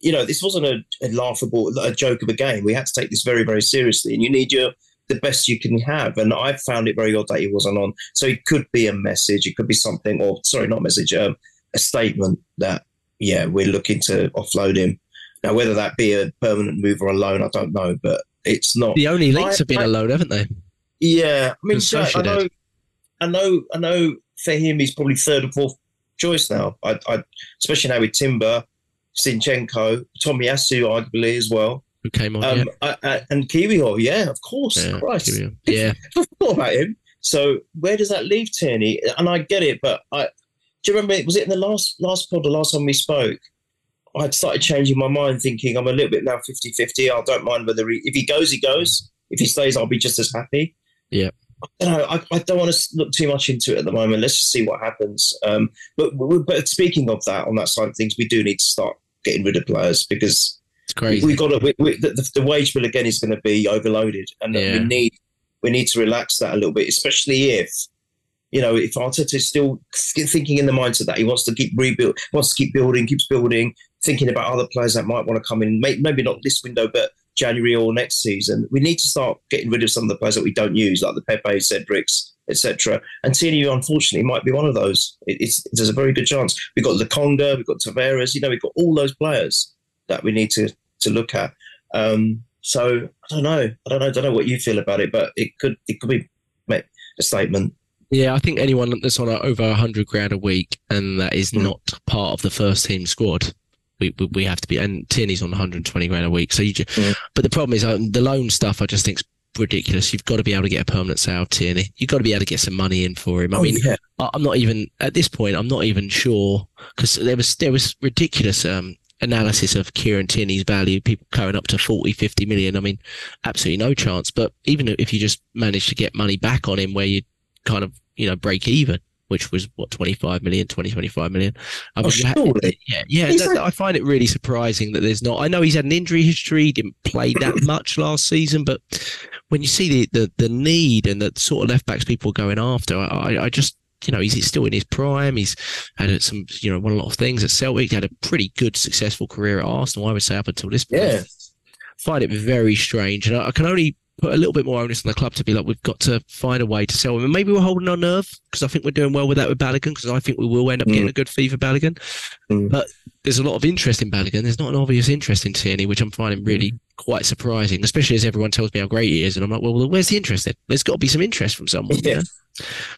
you know, this wasn't a, a laughable, a joke of a game. We had to take this very, very seriously, and you need your the best you can have. And I found it very odd that he wasn't on. So it could be a message. It could be something, or sorry, not message, um, a statement that yeah, we're looking to offload him. Now, whether that be a permanent move or a loan, I don't know, but it's not. The only links I- have been I- alone, haven't they? Yeah, I mean, Jack, I know, I know, I know. For him, he's probably third or fourth choice now. I, I especially now with Timber, Zinchenko, Tomiyasu, arguably as well, Who came on? um, I, I, and Kiwior. Yeah, of course. yeah. Christ, Yeah. yeah. I forgot about him. So where does that leave Tierney? And I get it, but I do you remember? Was it in the last last pod, the last time we spoke? I'd started changing my mind, thinking I'm a little bit now 50-50. I don't mind whether he, if he goes, he goes. If he stays, I'll be just as happy. Yeah. I don't know. I, I don't want to look too much into it at the moment. Let's just see what happens. Um, but, but speaking of that, on that side of things, we do need to start getting rid of players because It's crazy. We've got to, we, we, the, the wage bill again is going to be overloaded, and Yeah. we need we need to relax that a little bit, especially if you know if Arteta is still thinking in the mindset that he wants to keep rebuild, wants to keep building, keeps building, thinking about other players that might want to come in, maybe not this window, but January or next season. We need to start getting rid of some of the players that we don't use, like the Pepe, Cedrics, etc. And Tierney, unfortunately, might be one of those. It, there's a very good chance. We've got Lokonga, we've got Tavares, you know, we've got all those players that we need to to look at. Um, so I don't know. I don't know. I don't know what you feel about it, but it could it could be a statement. Yeah, I think anyone that's on over a hundred grand a week and that is Mm. not part of the first team squad, we we, we have to be. And Tierney's on 120 grand a week, so you. Just. But the problem is um, the loan stuff. I just think's ridiculous. You've got to be able to get a permanent sale of Tierney. You've got to be able to get some money in for him. I Oh, mean, yeah. I- I'm not even at this point. I'm not even sure because there was there was ridiculous um, analysis of Kieran Tierney's value. People going up to 40, 50 million. I mean, absolutely no chance. But even if you just manage to get money back on him, where you kind of you know break even, which was what 25 million, 20, 25 million. I Oh, mean, surely. yeah, yeah. He's that- I find it really surprising that there's not. I know he's had an injury history, didn't play that much last season, but when you see the the, the need and the sort of left backs people are going after, I, I, just you know he's still in his prime. He's had some you know won a lot of things at Celtic. Had a pretty good successful career at Arsenal. I would say up until this point. Yeah. Find it very strange, and I, I can only put a little bit more onus on the club to be like, we've got to find a way to sell him. And maybe we're holding our nerve because I think we're doing well with that with Balogun because I think we will end up getting Mm. a good fee for Balogun. Mm. But there's a lot of interest in Balogun. There's not an obvious interest in Tierney, which I'm finding really quite surprising, especially as everyone tells me how great he is. And I'm like, well, where's the interest then? There's got to be some interest from someone. Yeah. Yeah.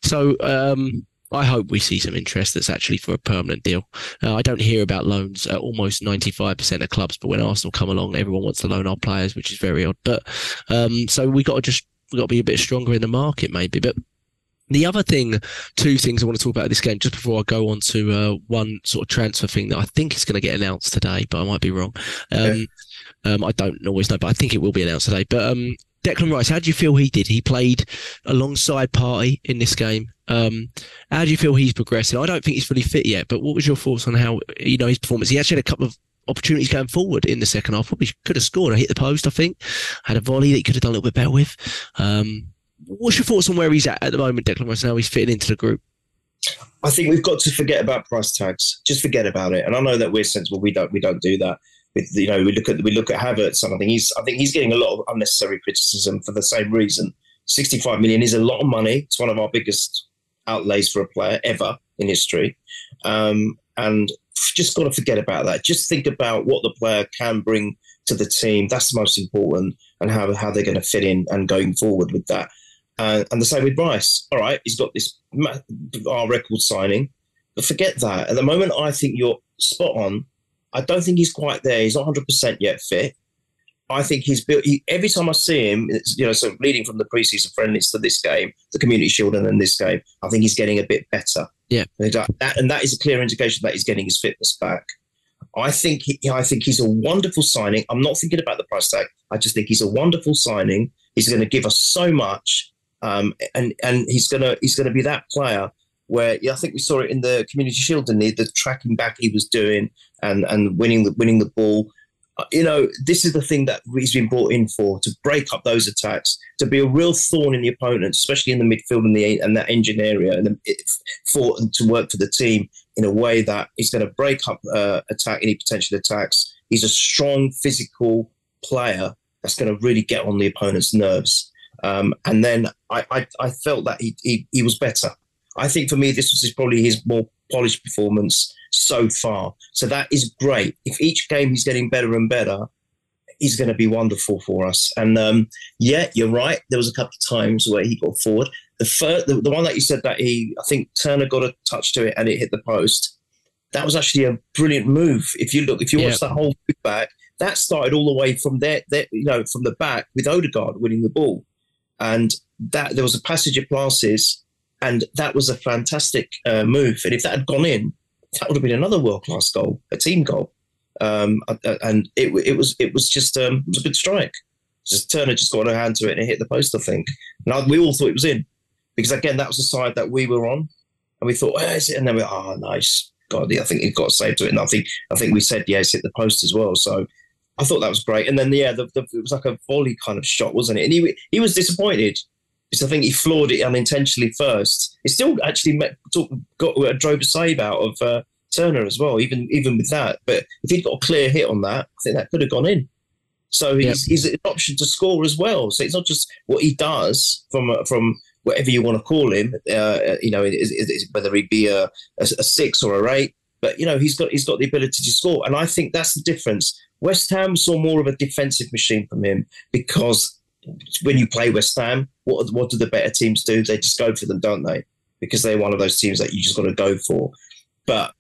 So um, I hope we see some interest that's actually for a permanent deal. Uh, I don't hear about loans at almost 95% of clubs, but when Arsenal come along, everyone wants to loan our players, which is very odd. But um, so we got to just we got to be a bit stronger in the market, maybe. But the other thing, two things I want to talk about this game, just before I go on to uh, one sort of transfer thing that I think is going to get announced today, but I might be wrong. Um, Okay. um, I don't always know, but I think it will be announced today. But um, Declan Rice, how do you feel he did? He played alongside Partey in this game. Um, how do you feel he's progressing? I don't think he's fully fit yet, but what was your thoughts on how you know his performance? He actually had a couple of opportunities going forward in the second half. Probably could have scored. I hit the post, I think. Had a volley that he could have done a little bit better with. Um, what's your thoughts on where he's at at the moment, Declan Rice? and How he's fitting into the group? I think we've got to forget about price tags. Just forget about it. And I know that we're sensible. We don't. We don't do that. With, you know, we look at we look at Havertz. I think he's. I think he's getting a lot of unnecessary criticism for the same reason. Sixty-five million is a lot of money. It's one of our biggest outlays for a player ever in history. Um, and just got to forget about that. Just think about what the player can bring to the team. That's the most important, and how how they're going to fit in and going forward with that. Uh, and the same with Rice. All right, he's got this our record signing, but forget that. At the moment, I think you're spot on. I don't think he's quite there. He's not 100 percent yet fit. I think he's built. He, every time I see him, you know, so leading from the preseason friendlies to this game, the Community Shield, and then this game, I think he's getting a bit better. Yeah. and that, that- and that is a clear indication that he's getting his fitness back. I think he, I think he's a wonderful signing. I'm not thinking about the price tag. I just think he's a wonderful signing. He's going to give us so much, um, and and he's gonna he's gonna be that player where yeah, I think we saw it in the Community Shield and the, the tracking back he was doing and and winning the winning the ball. Uh, You know, this is the thing that he's been brought in for to break up those attacks, to be a real thorn in the opponent, especially in the midfield and the and that engine area, and for to work for the team in a way that is going to break up uh, attack any potential attacks. He's a strong physical player that's going to really get on the opponent's nerves. Um, and then I, I, I felt that he, he, he was better. I think for me, this was probably his more polished performance so far. So that is great. If each game he's getting better and better, he's going to be wonderful for us. And um, yeah, you're right. There was a couple of times where he got forward. The first, the, the one that you said that he, I think Turner got a touch to it and it hit the post. That was actually a brilliant move. If you look, if you watch the whole back, that started all the way from there, there, you know, from the back with Odegaard winning the ball, and that there was a passage of passes, and that was a fantastic uh, move. And if that had gone in, that would have been another world class goal, a team goal. Um, uh, and it, it was it was just um, it was a good strike. Just Turner just got her hand to it and it hit the post, I think. And we all thought it was in because again that was the side that we were on, and we thought, where is it? And then we, oh, nice, God, I think he got saved to it. And I think I think we said yes, hit the post as well. So I thought that was great. And then yeah, the, the, it was like a volley kind of shot, wasn't it? And he he was disappointed because I think he floored it unintentionally first. It still actually met, got drove a save out of uh, Turner as well, even even with that. But if he'd got a clear hit on that, I think that could have gone in. So he's, he's an option to score as well. So it's not just what he does from from whatever you want to call him. Uh, you know, is, is, whether he be a, a, a six or a eight, but you know he's got he's got the ability to score, and I think that's the difference. West Ham saw more of a defensive machine from him because when you play West Ham, what what do the better teams do? They just go for them, don't they? Because they're one of those teams that you just got to go for. But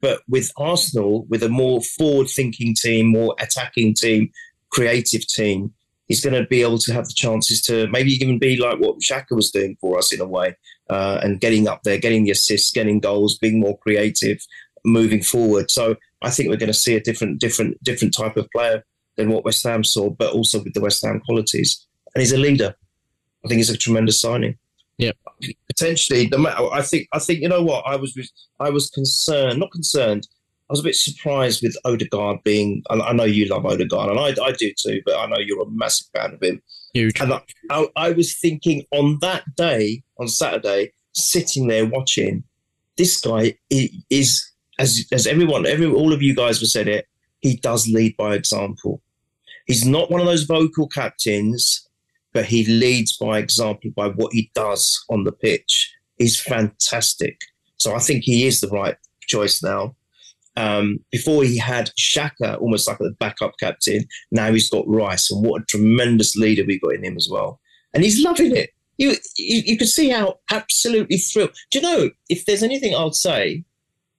but with Arsenal, with a more forward-thinking team, more attacking team, creative team, He's going to be able to have the chances to maybe even be like what Xhaka was doing for us in a way, uh, and getting up there, getting the assists, getting goals, being more creative, moving forward. So I think we're going to see a different, different, different type of player than what West Ham saw, but also with the West Ham qualities. And he's a leader. I think he's a tremendous signing. Yeah, potentially. The matter, I think. I think you know what I was. I was concerned, not concerned. I was a bit surprised with Odegaard being. I know you love Odegaard, and I, I do too. But I know you're a massive fan of him. Huge. And I, I, I was thinking on that day, on Saturday, sitting there watching, this guy is as as everyone, every all of you guys have said it. He does lead by example. He's not one of those vocal captains but he leads by example by what he does on the pitch. He's fantastic. So I think he is the right choice now. Um, before he had Xhaka almost like a backup captain. Now he's got Rice, and what a tremendous leader we've got in him as well. And he's loving it. You, you, you can see how absolutely thrilled. Do you know if there's anything I'll say,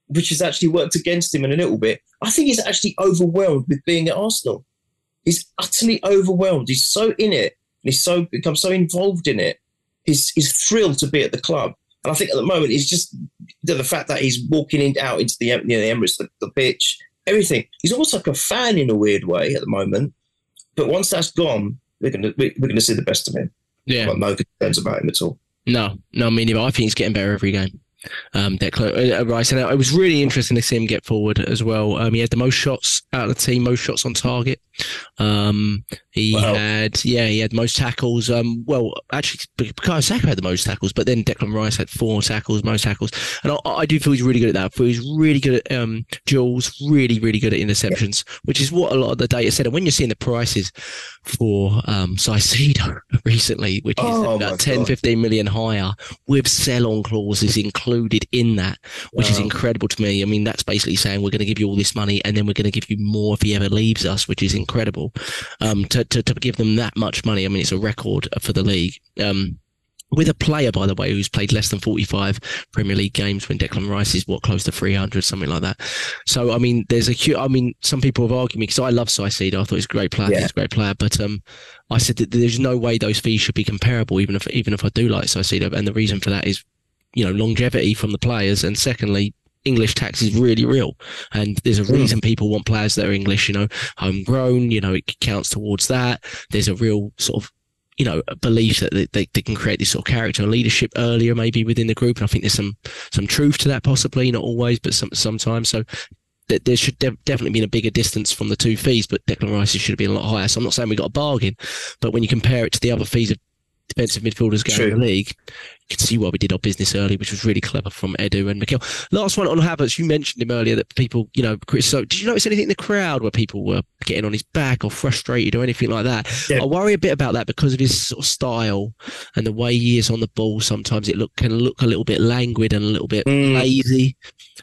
which has actually worked against him in a little bit? I think he's actually overwhelmed with being at Arsenal. He's utterly overwhelmed. He's so in it he's so become so involved in it. He's he's thrilled to be at the club, and I think at the moment he's just the, fact that he's walking in, out into the, you know, the Emirates, the, the pitch, everything. He's almost like a fan in a weird way at the moment. But once that's gone, we're gonna we're, we're gonna see the best of him. Yeah, no concerns about him at all. No, no, me neither. I think he's getting better every game um, Declan uh, Rice. And it was really interesting to see him get forward as well. Um, he had the most shots out of the team, most shots on target. Um, he wow. had, yeah, he had most tackles. Um, well, actually, Bukayo Saka had the most tackles, but then Declan Rice had four tackles, most tackles. And I, I do feel he's really good at that. I feel he's really good at um, duels, really, really good at interceptions, yeah. which is what a lot of the data said. And when you're seeing the prices for um, recently, which is oh about 10, God. 15 million higher, with sell on clauses included in that, which wow. is incredible to me. I mean, that's basically saying we're going to give you all this money and then we're going to give you more if he ever leaves us, which is incredible. Um, to, to, to give them that much money, I mean, it's a record for the league. Um, with a player, by the way, who's played less than 45 Premier League games when Declan Rice is what close to 300, something like that. So, I mean, there's a I mean, some people have argued me because I love Caicedo. I thought he's a great player. Yeah. He's a great player, but um, I said that there's no way those fees should be comparable, even if even if I do like Caicedo. And the reason for that is, you know, longevity from the players, and secondly, English tax is really real. And there's a reason people want players that are English, you know, homegrown, you know, it counts towards that. There's a real sort of you know, belief that they, they, they, can create this sort of character and leadership earlier, maybe within the group. And I think there's some some truth to that, possibly not always, but some sometimes. So there should de- definitely be a bigger distance from the two fees, but Declan Rice should have been a lot higher. So I'm not saying we got a bargain, but when you compare it to the other fees of defensive midfielders going True. in the league. You can see why we did our business early, which was really clever from Edu and Mikel. Last one on Havertz, you mentioned him earlier that people, you know, chris so did you notice anything in the crowd where people were getting on his back or frustrated or anything like that? Yeah. I worry a bit about that because of his sort of style and the way he is on the ball. Sometimes it look can look a little bit languid and a little bit mm. lazy.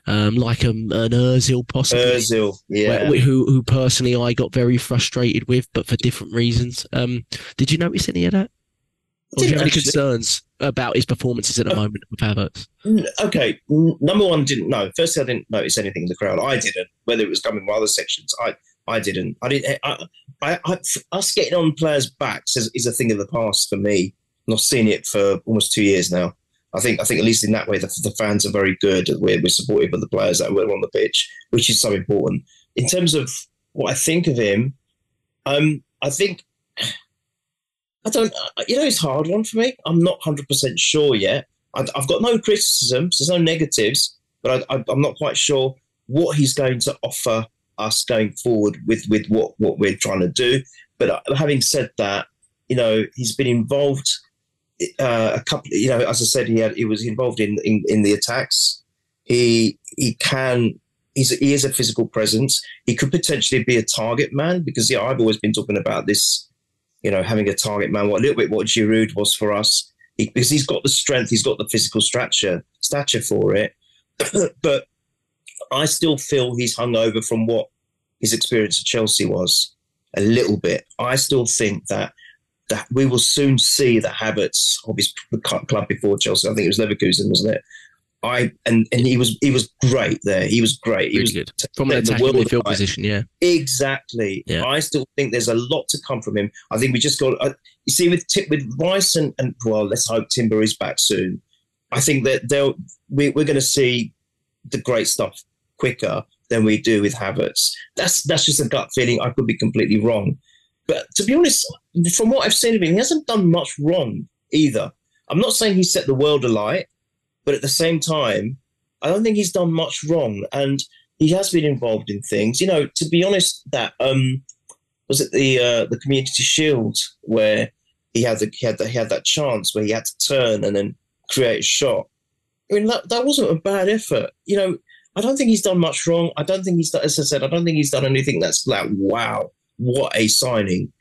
Um, like a, an Özil possibly. Özil, yeah. Where, who, who personally I got very frustrated with, but for different reasons. Um, did you notice any of that? You have any concerns about his performances at the uh, moment with Havertz? Okay, number one, didn't know. Firstly, I didn't notice anything in the crowd. I didn't. Whether it was coming from other sections, I I didn't. I didn't. I, I, I, us getting on players' backs is, is a thing of the past for me. Not seen it for almost two years now. I think I think at least in that way, the, the fans are very good. We're, we're supportive of the players that were on the pitch, which is so important. In terms of what I think of him, um, I think I don't, uh, you know, it's a hard one for me. I'm not 100% sure yet. I, have got no criticisms, there's no negatives, but I, am not quite sure what he's going to offer us going forward with, with what, what we're trying to do. But uh, having said that, you know, he's been involved uh, a couple, you know, as I said, he had, he was involved in, in, in the attacks. He, he can, he's, he is a physical presence. He could potentially be a target man because, yeah, I've always been talking about this you know, having a target man, what a little bit what Giroud was for us, he, because he's got the strength, he's got the physical stature, stature for it. but I still feel he's hung over from what his experience at Chelsea was a little bit. I still think that that we will soon see the habits of his club before Chelsea. I think it was Leverkusen, wasn't it? I and and he was he was great there. He was great. He Really was good. From an attacking midfield alight. position, yeah. Exactly. Yeah. I still think there's a lot to come from him. I think we just got. Uh, you see, with with Rice and, and well, let's hope Timber is back soon. I think that they'll we, we're going to see the great stuff quicker than we do with Havertz. That's that's just a gut feeling. I could be completely wrong, but to be honest, from what I've seen of him, he hasn't done much wrong either. I'm not saying he set the world alight, but at the same time, I don't think he's done much wrong. And he has been involved in things. You know, to be honest, that um, was it the uh, the Community Shield where he had the, he had the, he had that chance where he had to turn and then create a shot. I mean, that that wasn't a bad effort. You know, I don't think he's done much wrong. I don't think he's done, as I said, I don't think he's done anything that's like, wow, what a signing.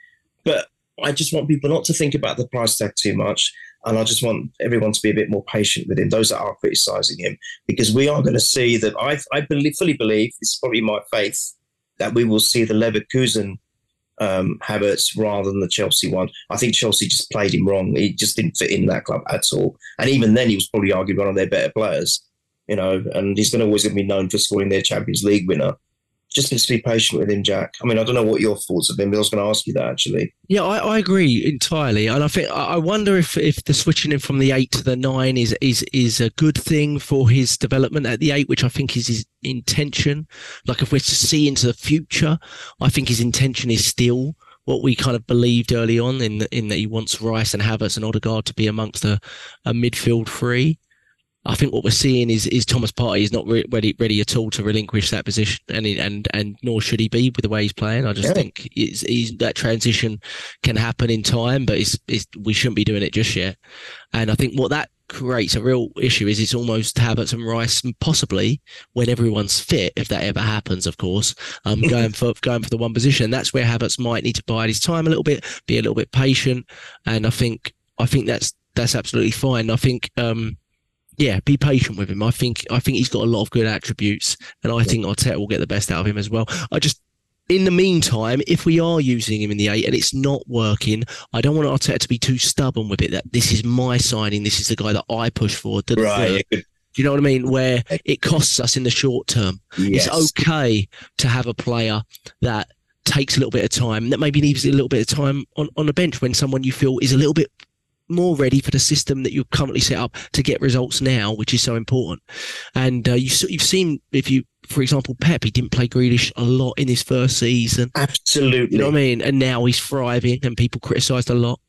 But I just want people not to think about the price tag too much. And I just want everyone to be a bit more patient with him, those that are criticising him, because we are going to see that I, I believe, fully believe, this is probably my faith, that we will see the Leverkusen um, rather than the Chelsea one. I think Chelsea just played him wrong. He just didn't fit in that club at all. And even then, he was probably arguably one of their better players, you know, and he's going to always be known for scoring their Champions League winner. Just needs to be patient with him, Jack. I mean, I don't know what your thoughts have been, but I was going to ask you that actually. Yeah, I, I agree entirely, and I think I wonder if if the switching him from the eight to the nine is is is a good thing for his development at the eight, which I think is his intention. Like if we're to see into the future, I think his intention is still what we kind of believed early on in in that he wants Rice and Havertz and Odegaard to be amongst a, a midfield three. I think what we're seeing is is Thomas Partey is not re- ready ready at all to relinquish that position, and and and nor should he be with the way he's playing. I just Yeah. think it's, he's, that transition can happen in time, but it's, it's we shouldn't be doing it just yet. And I think what that creates a real issue is it's almost Havertz and Rice, and possibly when everyone's fit, if that ever happens, of course, um, going for going for the one position. That's where Havertz might need to bide his time a little bit, be a little bit patient, and I think I think that's that's absolutely fine. I think. Um, yeah, be patient with him. I think I think he's got a lot of good attributes, and I think Arteta will get the best out of him as well. I just, in the meantime, if we are using him in the eight and it's not working, I don't want Arteta to be too stubborn with it. That this is my signing, this is the guy that I push for. Right. Do you know what I mean? Where it costs us in the short term. Yes. It's okay to have a player that takes a little bit of time, that maybe needs a little bit of time on, on the bench when someone you feel is a little bit more ready for the system that you're currently set up to get results now, which is so important. And uh, you, you've seen, if you, for example, Pep, he didn't play Grealish a lot in his first season. Absolutely. You know what I mean? And now he's thriving, and people criticised a lot.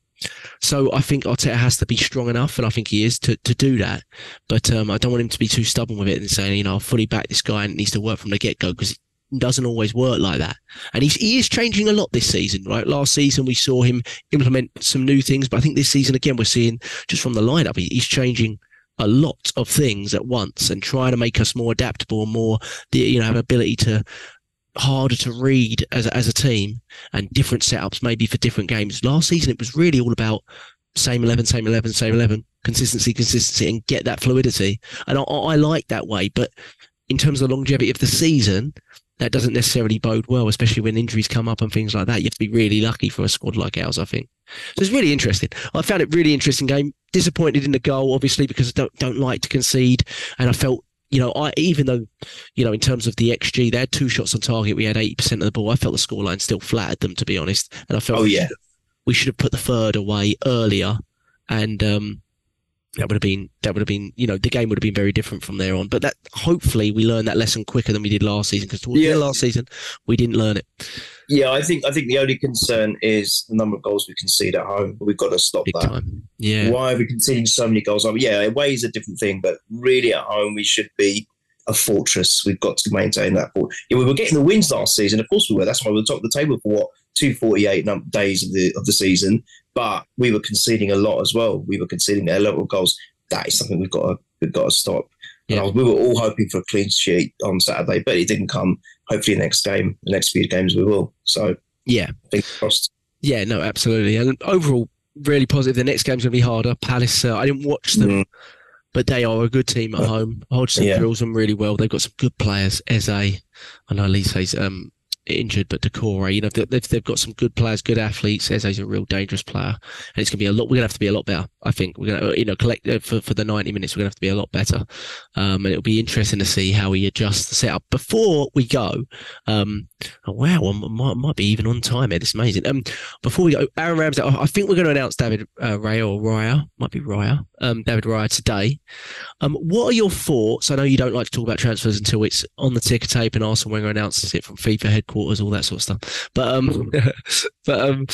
So I think Arteta has to be strong enough, and I think he is to, to do that. But um, I don't want him to be too stubborn with it and saying, you know, I'll fully back this guy and it needs to work from the get go because doesn't always work like that. And he's, he is changing a lot this season, right? Last season we saw him implement some new things, but I think this season again we're seeing just from the lineup, he, he's changing a lot of things at once and trying to make us more adaptable, more the you know have ability to harder to read as a, as a team and different setups maybe for different games. Last season it was really all about same 11, same 11, same 11, consistency, consistency, and get that fluidity. And I, I like that way. But in terms of the longevity of the season, that doesn't necessarily bode well, especially when injuries come up and things like that. You have to be really lucky for a squad like ours, I think. So it's really interesting. I found it really interesting game. Disappointed in the goal, obviously, because I don't don't like to concede, and I felt. You know, I even though, you know, in terms of the XG, they had two shots on target. We had eighty percent of the ball. I felt the scoreline still flattered them, to be honest. And I felt Oh, yeah. we should have put the third away earlier, and um, that would have been that would have been you know the game would have been very different from there on. But that hopefully we learned that lesson quicker than we did last season because towards the end of last season we didn't learn it Yeah, I think I think the only concern is the number of goals we concede at home. We've got to stop big that. time. Yeah, Why are we conceding so many goals? I mean, yeah, away is a different thing, but really at home we should be a fortress. We've got to maintain that. Yeah, we were getting the wins last season, of course we were. That's why we were top of the table for what two forty eight num- days of the of the season. But we were conceding a lot as well. We were conceding a lot of goals. That is something we've got to we've got to stop. And Yeah. Was- we were all hoping for a clean sheet on Saturday, but it didn't come. Hopefully, next game, the next few games, we will. So, yeah, fingers crossed. yeah. No, absolutely. And overall, really positive. The next game's gonna be harder. Palace. Uh, I didn't watch them. Mm. But they are a good team at home. Hodgson Yeah. drills them really well. They've got some good players. Eze, I know Olise's um, injured, but Doucouré, you know, they've, they've got some good players, good athletes. Eze's a real dangerous player, and it's going to be a lot. We're going to have to be a lot better. I think we're gonna, you know, collect uh, for, for the 90 minutes. We're gonna have to be a lot better, um, and it'll be interesting to see how he adjusts the setup. Before we go, um, oh, wow, I might, might be even on time here. This is amazing. Um, before we go, Aaron Ramsdale, I think we're going to announce David uh, Raya or Raya, might be Raya, um, David Raya today. Um, what are your thoughts? I know you don't like to talk about transfers until it's on the ticker tape and Arsene Wenger announces it from FIFA headquarters, all that sort of stuff. But um, but um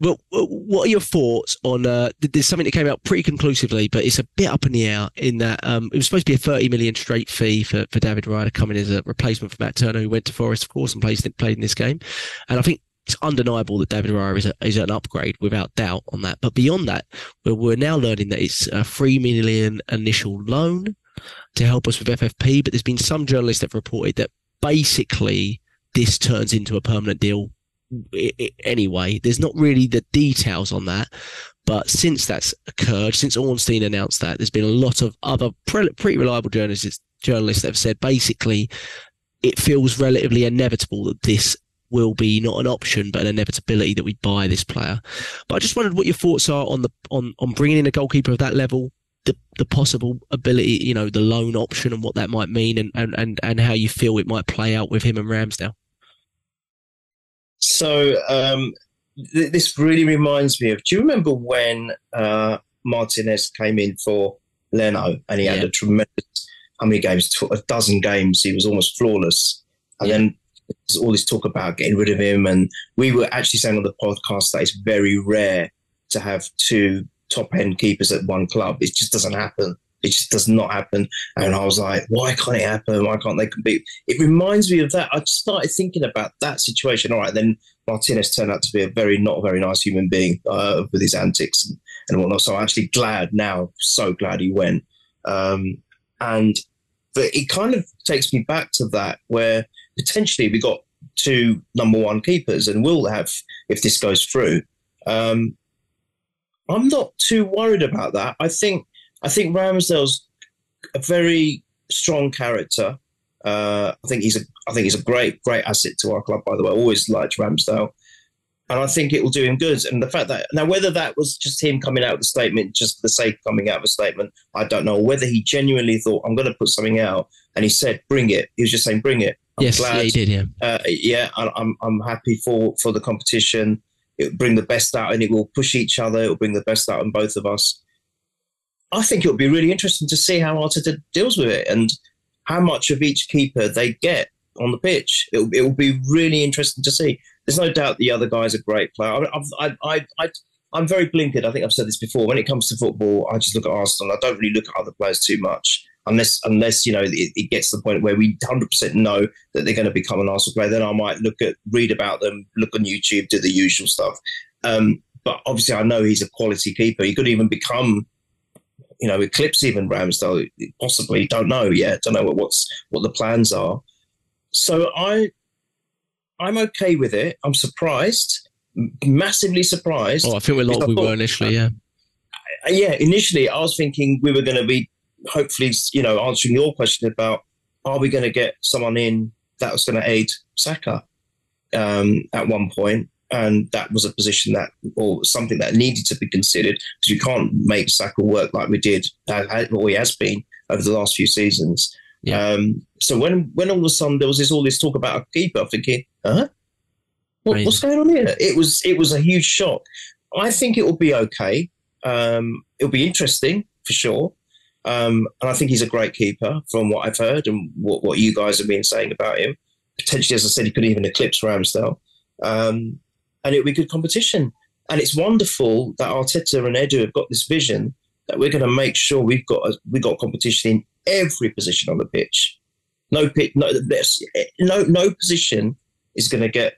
well, what are your thoughts on? Uh, there's something that came out pretty conclusively, but it's a bit up in the air. In that um, it was supposed to be a 30 million straight fee for, for David Raya coming as a replacement for Matt Turner, who went to Forest, of course, and played played in this game. And I think it's undeniable that David Raya is, a, is an upgrade without doubt on that. But beyond that, we're, we're now learning that it's a three million initial loan to help us with FFP. But there's been some journalists that have reported that basically this turns into a permanent deal anyway. There's not really the details on that. But since that's occurred, since Ornstein announced that, there's been a lot of other pretty reliable journalists journalists that have said basically it feels relatively inevitable that this will be not an option but an inevitability that we buy this player. But I just wondered what your thoughts are on the on on bringing in a goalkeeper of that level, the the possible ability, you know, the loan option and what that might mean, and and and, and how you feel it might play out with him and Ramsdale. So um, th- this really reminds me of. Do you remember when uh, Martinez came in for Leno and he yeah. had a tremendous how many games? A dozen games. He was almost flawless, and yeah. then all this talk about getting rid of him. And we were actually saying on the podcast that it's very rare to have two top end keepers at one club. It just doesn't happen. It just does not happen. And I was like, why can't it happen? Why can't they compete? It reminds me of that. I started thinking about that situation. All right, then Martinez turned out to be a very not very nice human being uh, with his antics and, and whatnot. So I'm actually glad now, so glad he went. Um, and but it kind of takes me back to that where potentially we got two number one keepers and will have if this goes through. Um, I'm not too worried about that. I think I think Ramsdale's a very strong character. Uh, I think he's a I think he's a great great asset to our club. By the way, I always liked Ramsdale, and I think it will do him good. And the fact that now whether that was just him coming out with a statement just for the sake of coming out with a statement, I don't know. Whether he genuinely thought I'm going to put something out, and he said bring it. He was just saying bring it. I'm yes, glad. yeah, he did. Yeah, uh, yeah. I'm I'm happy for for the competition. It will bring the best out, and it will push each other. It will bring the best out in both of us. I think it would be really interesting to see how Arteta deals with it and how much of each keeper they get on the pitch. It will, it will be really interesting to see. There's no doubt the other guy's a great player. I, I, I, I, I'm very blinkered. I think I've said this before. When it comes to football, I just look at Arsenal. I don't really look at other players too much, unless unless you know it, it gets to the point where we 100% know that they're going to become an Arsenal player. Then I might look at, read about them, look on YouTube, do the usual stuff. Um, but obviously, I know he's a quality keeper. He could even become you know, eclipse even Ramsdale, possibly. Don't know yet. Don't know what, what's what the plans are. So I, I'm okay with it. I'm surprised, massively surprised. Oh, I think we're like we were initially. Yeah. Yeah, initially I was thinking we were going to be hopefully, you know, answering your question about are we going to get someone in that was going to aid Saka um, at one point and that was a position that or something that needed to be considered because you can't make Saka work like we did or he has been over the last few seasons. Yeah. Um, so when when all of a sudden there was this all this talk about a keeper, I'm thinking, huh? What, what's going on here? It was it was a huge shock. I think it will be okay. Um, it'll be interesting for sure. Um, and I think he's a great keeper from what I've heard and what, what you guys have been saying about him. Potentially, as I said, he could even eclipse Ramsdale. Um, and it'll be good competition. And it's wonderful that Arteta and Edu have got this vision that we're going to make sure we've got a, we've got competition in every position on the pitch. No pitch, no, no, no position is going to get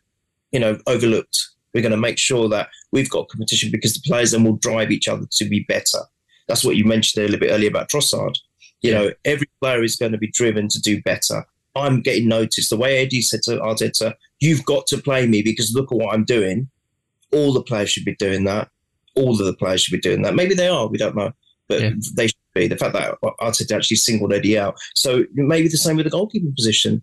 you know overlooked. We're going to make sure that we've got competition because the players then will drive each other to be better. That's what you mentioned a little bit earlier about Trossard. You know, every player is going to be driven to do better. I'm getting noticed. The way Eddie said to Arteta, you've got to play me because look at what I'm doing. All the players should be doing that. All of the players should be doing that. Maybe they are, we don't know. But yeah. they should be. The fact that Arteta actually singled Eddie out. So maybe the same with the goalkeeping position.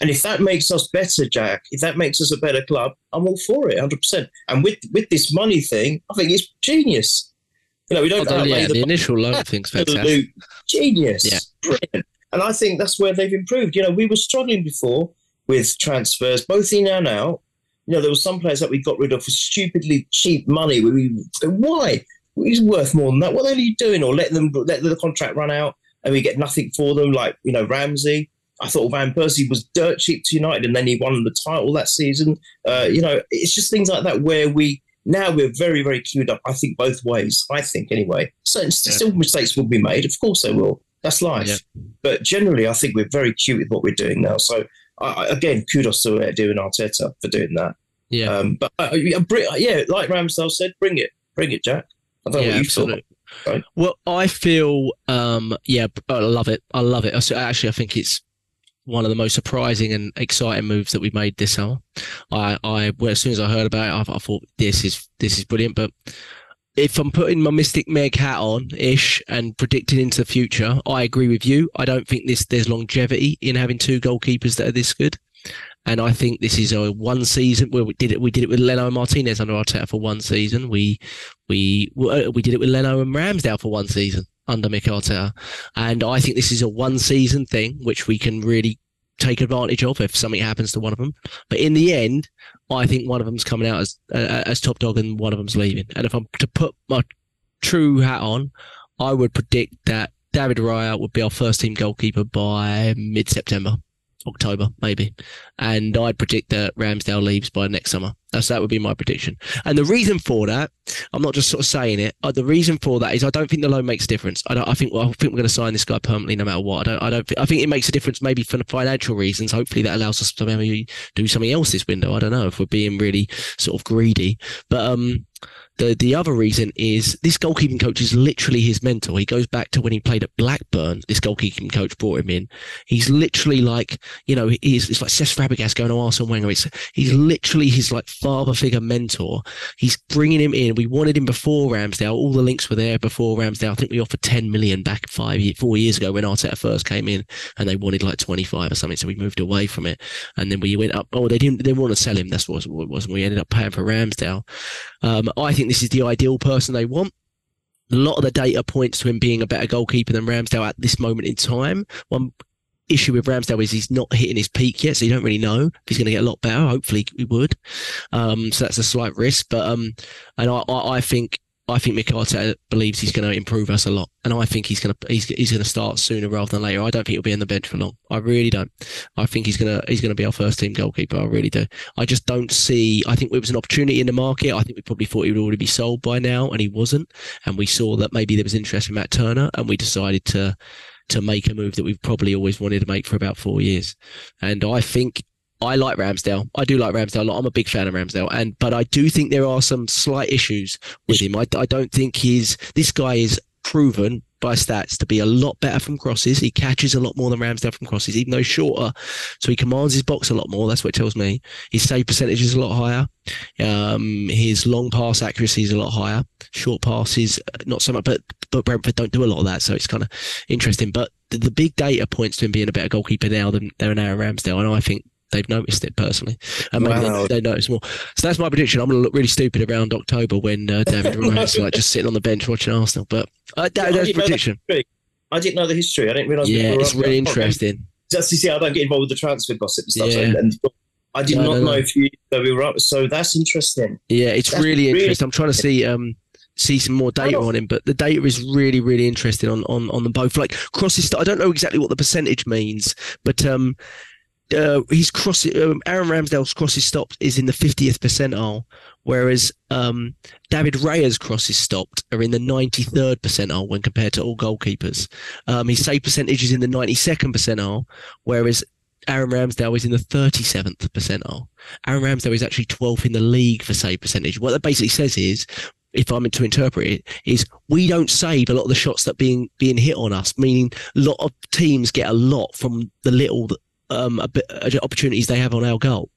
And if that makes us better, Jack, if that makes us a better club, I'm all for it, 100%. And with, with this money thing, I think it's genius. You know, we don't Oh, yeah, the the initial loan thing's fantastic. genius. Yeah. Brilliant. And I think that's where they've improved. You know, we were struggling before with transfers, both in and out. You know, there were some players that we got rid of for stupidly cheap money. We, why? He's worth more than that. What are you doing? Or let them let the contract run out and we get nothing for them, like, you know, Ramsey. I thought Van Persie was dirt cheap to United and then he won the title that season. Uh, you know, it's just things like that where we now we're very, very queued up, I think, both ways. I think, anyway. So still mistakes will be made. Of course, they will. That's life. Yeah. But generally, I think we're very cute with what we're doing now. So, I, again, kudos to uh, doing Arteta for doing that. Yeah. Um, but uh, yeah, yeah, like Ramsdale said, bring it, bring it, Jack. I don't know what you absolutely. Right. Well, I feel, um, yeah, I love it. I love it. Actually, I think it's one of the most surprising and exciting moves that we've made this summer. I, I, well, as soon as I heard about it, I, I thought this is this is brilliant. But if I'm putting my Mystic Meg hat on ish and predicting into the future, I agree with you. I don't think this there's longevity in having two goalkeepers that are this good. And I think this is a one season where we did it. We did it with Leno and Martinez under Arteta for one season. We we we did it with Leno and Ramsdale for one season under Mikel Arteta, and I think this is a one season thing which we can really take advantage of if something happens to one of them. But in the end, I think one of them's coming out as uh, as top dog and one of them's leaving. And if I'm to put my true hat on, I would predict that David Raya would be our first team goalkeeper by mid September. October, maybe. And I'd predict that Ramsdale leaves by next summer. That's that would be my prediction. And the reason for that, I'm not just sort of saying it. Uh, the reason for that is I don't think the loan makes a difference. I. I think. Well, I think we're going to sign this guy permanently no matter what. I don't. I don't. Think, I think it makes a difference maybe for financial reasons. Hopefully that allows us to maybe do something else this window. I don't know if we're being really sort of greedy, but um. The, the other reason is this goalkeeping coach is literally his mentor. He goes back to when he played at Blackburn. This goalkeeping coach brought him in. He's literally like, you know, he's it's like Cesc Fabregas going to Arsene Wenger. It's he's literally his like father figure mentor. He's bringing him in. We wanted him before Ramsdale. All the links were there before Ramsdale. I think we offered 10 million back five, four years ago when Arteta first came in, and they wanted like 25 or something. So we moved away from it, and then we went up. Oh, they didn't. They didn't want to sell him. That's what it was. We ended up paying for Ramsdale. Um, I think this is the ideal person they want. A lot of the data points to him being a better goalkeeper than Ramsdale at this moment in time. One issue with Ramsdale is he's not hitting his peak yet, so you don't really know if he's going to get a lot better. Hopefully, he would. Um, so that's a slight risk, but um, and I, I, I think I think Mikel Arteta believes he's going to improve us a lot, and I think he's going to he's, he's going to start sooner rather than later. I don't think he'll be on the bench for long. I really don't. I think he's going to he's going to be our first team goalkeeper. I really do. I just don't see. I think it was an opportunity in the market. I think we probably thought he would already be sold by now, and he wasn't. And we saw that maybe there was interest in Matt Turner, and we decided to to make a move that we've probably always wanted to make for about four years. And I think I like Ramsdale. I do like Ramsdale a lot. I'm a big fan of Ramsdale, and but I do think there are some slight issues with him. I, I don't think he's this guy is proven by stats to be a lot better from crosses. He catches a lot more than Ramsdale from crosses, even though shorter. So he commands his box a lot more. That's what it tells me. His save percentage is a lot higher. Um, his long pass accuracy is a lot higher. Short passes, uh, not so much, but but Brentford don't do a lot of that. So it's kind of interesting. But the, the big data points to him being a better goalkeeper now than than Aaron Ramsdale, and I think they've noticed it personally, and maybe Wow. they, they notice more. So that's my prediction. I'm going to look really stupid around October when uh, David Raya's like just sitting on the bench watching Arsenal. But uh, that, Yeah, that's didn't know that prediction. I didn't know the history. I didn't realise. we Yeah, it's really interesting. Just to see, I don't get involved with the transfer gossip and stuff. Yeah. So, and, I did No, not no, know no. if you that we were up. So that's interesting. Yeah, it's really really- interesting. I'm trying to see um see some more data on him, but the data is really really interesting on on on them both. Like crosses, I don't know exactly what the percentage means, but um. Uh, cross, um, Aaron Ramsdale's crosses stopped is in the 50th percentile, whereas um, David Raya's crosses stopped are in the 93rd percentile when compared to all goalkeepers. Um, his save percentage is in the 92nd percentile, whereas Aaron Ramsdale is in the 37th percentile. Aaron Ramsdale is actually 12th in the league for save percentage. What that basically says is, if I'm to interpret it, is we don't save a lot of the shots that being being hit on us. Meaning, a lot of teams get a lot from the little um a bit, uh, opportunities they have on our goal.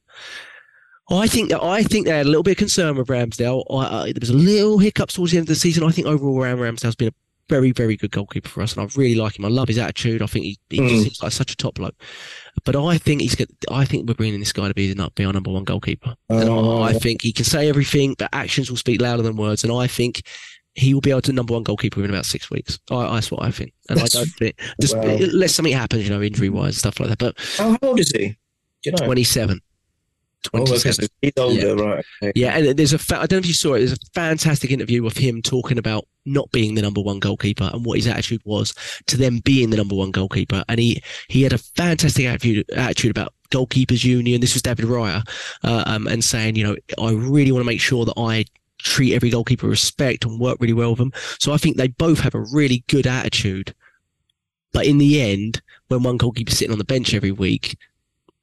I think that I think they had a little bit of concern with Ramsdale. I, I, there was a little hiccup towards the end of the season. I think overall, Aaron Ramsdale's been a very, very good goalkeeper for us, and I really like him. I love his attitude. I think he, he just Mm. seems like such a top bloke. But I think he's got. I think we're bringing this guy to be not be our number one goalkeeper. And I, I think he can say everything, but actions will speak louder than words. And I think he will be able to number one goalkeeper within about six weeks. I, that's what I think, and That's- I don't think just wow. unless something happens, you know, injury wise, stuff like that. But How old is he? You know? twenty-seven. Oh, okay, 27. so he's older, right? okay. Yeah, and there's a fa- I don't know if you saw it. There's a fantastic interview of him talking about not being the number one goalkeeper and what his attitude was to them being the number one goalkeeper. And he he had a fantastic attitude attitude about goalkeepers union. This was David Raya, uh, um, and saying, you know, I really want to make sure that I treat every goalkeeper with respect and work really well with them. So I think they both have a really good attitude. But in the end, when one goalkeeper's sitting on the bench every week,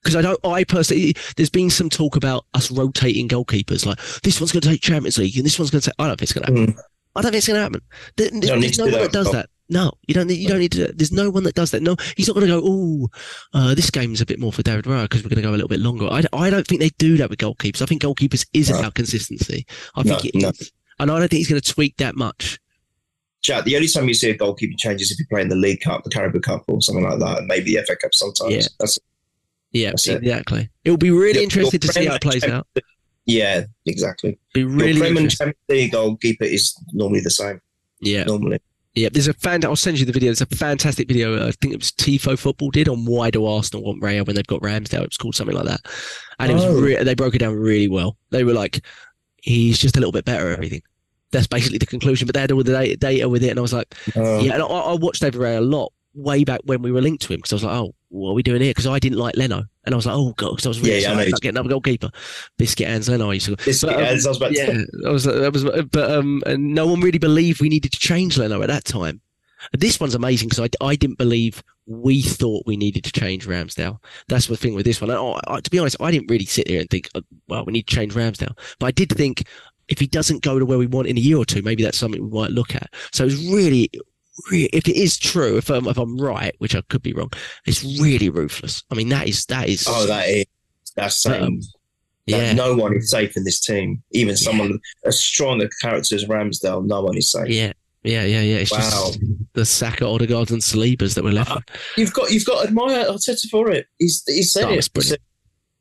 because I don't, I personally, there's been some talk about us rotating goalkeepers. Like this one's going to take Champions League and this one's going to take. I don't think it's going to happen. Mm. I don't think it's going to happen. There- there- don't need there's no one that, that does that. No, you don't. Need, you don't need to. There's no one that does that. No, he's not going to go. Oh, uh, this game's a bit more for David Raya because we're going to go a little bit longer. I, I don't think they do that with goalkeepers. I think goalkeepers is No. about consistency. I No, think it is, no. and I don't think he's going to tweak that much. Jack, the only time you see a goalkeeper change is if you play in the League Cup, the Carabao Cup, or something like that, and maybe the FA Cup sometimes. Yeah. That's Yeah, That's exactly. It will be really Your- interesting your to see how it plays out. yeah, exactly. Be really Prem and interesting. Champions League goalkeeper is normally the same. Yeah. Normally, Yeah, there's a fan. I'll send you the video. There's a fantastic video. I think it was Tifo Football did on why do Arsenal want Raya when they've got Ramsdale. It was called something like that, and it was Oh. re- they broke it down really well. They were like, he's just a little bit better at everything. That's basically the conclusion. But they had all the data, with it, and I was like, uh, yeah. And I, I watched David Raya a lot way back when we were linked to him because I was like, oh, what are we doing here? Because I didn't like Leno, and I was like, oh god, because I was really Yeah, yeah, I about getting another goalkeeper. Biscuit hands Leno. I used to. this, But, um, as I was about Yeah, say, that was that was, but um, and no one really believed we needed to change Leno at that time. This one's amazing because I, I didn't believe we thought we needed to change Ramsdale. That's the thing with this one. I, I, to be honest, I didn't really sit there and think, uh, well, we need to change Ramsdale. But I did think if he doesn't go to where we want in a year or two, maybe that's something we might look at. So it's really, really if it is true, if I'm, if I'm right, which I could be wrong, it's really ruthless. I mean, that is that is. oh, that is that's saying Um, yeah. no one is safe in this team. Even someone as strong a character as Ramsdale, no one is safe. Yeah, yeah, yeah, yeah. It's Wow. just the Saka, Odegaard, and Salibas that were left. Uh, You've got you've got to admire Arteta for it. He's he's said Oh, it. it's brilliant.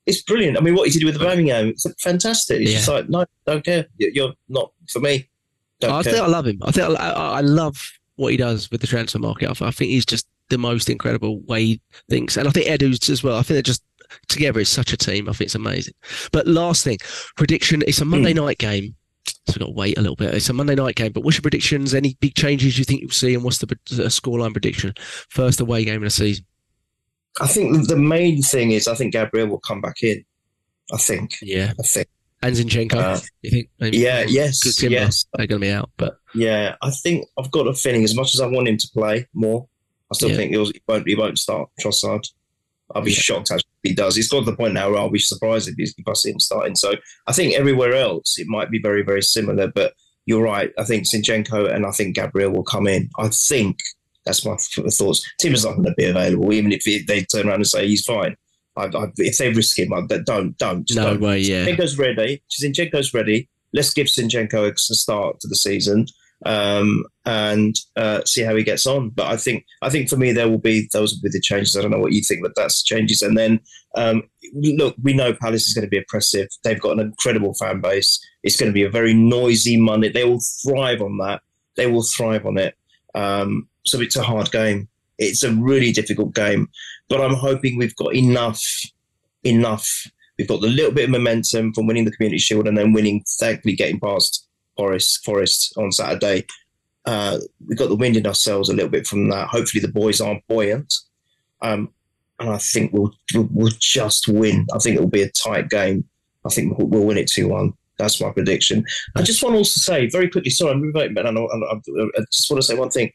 It's brilliant. I mean, what he did with Birmingham, it's fantastic. He's Yeah. just like, no, don't care. You- You're not for me. Don't I care. think I love him. I think I, I, I love what he does with the transfer market. I, I think he's just the most incredible way he thinks, and I think Edu's as well. I think they're just together is such a team. I think it's amazing. But last thing, prediction. It's a Monday night game, so we've got to wait a little bit. It's a Monday night game. But what's your predictions? Any big changes you think you'll see, and what's the uh, scoreline prediction? First away game of the season. I think the main thing is I think Gabriel will come back in. I think. Yeah, I think. And Zinchenko. Uh, you think? Maybe? yeah. Yes. Good Timber. Yes. They're going to be out, but Yeah. I think I've got a feeling. As much as I want him to play more, I still Yeah. think he'll, he won't. He won't start Trossard. I'll be Yeah. shocked if he does. He's got to the point now where I'll be surprised if, he's, if I see him starting. So I think everywhere else it might be very very similar. But you're right. I think Zinchenko and I think Gabriel will come in. I think that's my th- thoughts. Timber's not going to be available, even if he- they turn around and say he's fine. I, I, if they risk him, I, don't don't just no don't. way. Yeah, Zinchenko's ready. Zinchenko's ready. Let's give Zinchenko a start to the season um, and uh, see how he gets on. But I think I think for me there will be those will be the changes. I don't know what you think, but that's changes. And then um, look, we know Palace is going to be oppressive. They've got an incredible fan base. It's going to be a very noisy Monday. They will thrive on that. They will thrive on it. Um, so it's a hard game. It's a really difficult game, but I'm hoping we've got enough, enough. We've got the little bit of momentum from winning the Community Shield and then winning, thankfully, getting past Forest Forest on Saturday. Uh, we've got the wind in ourselves a little bit from that. Hopefully, the boys aren't buoyant, um, and I think we'll, we'll we'll just win. I think it will be a tight game. I think we'll, we'll win it two one. That's my prediction. I just want to also say very quickly. Sorry, I'm moving, but I, know, I, I just want to say one thing.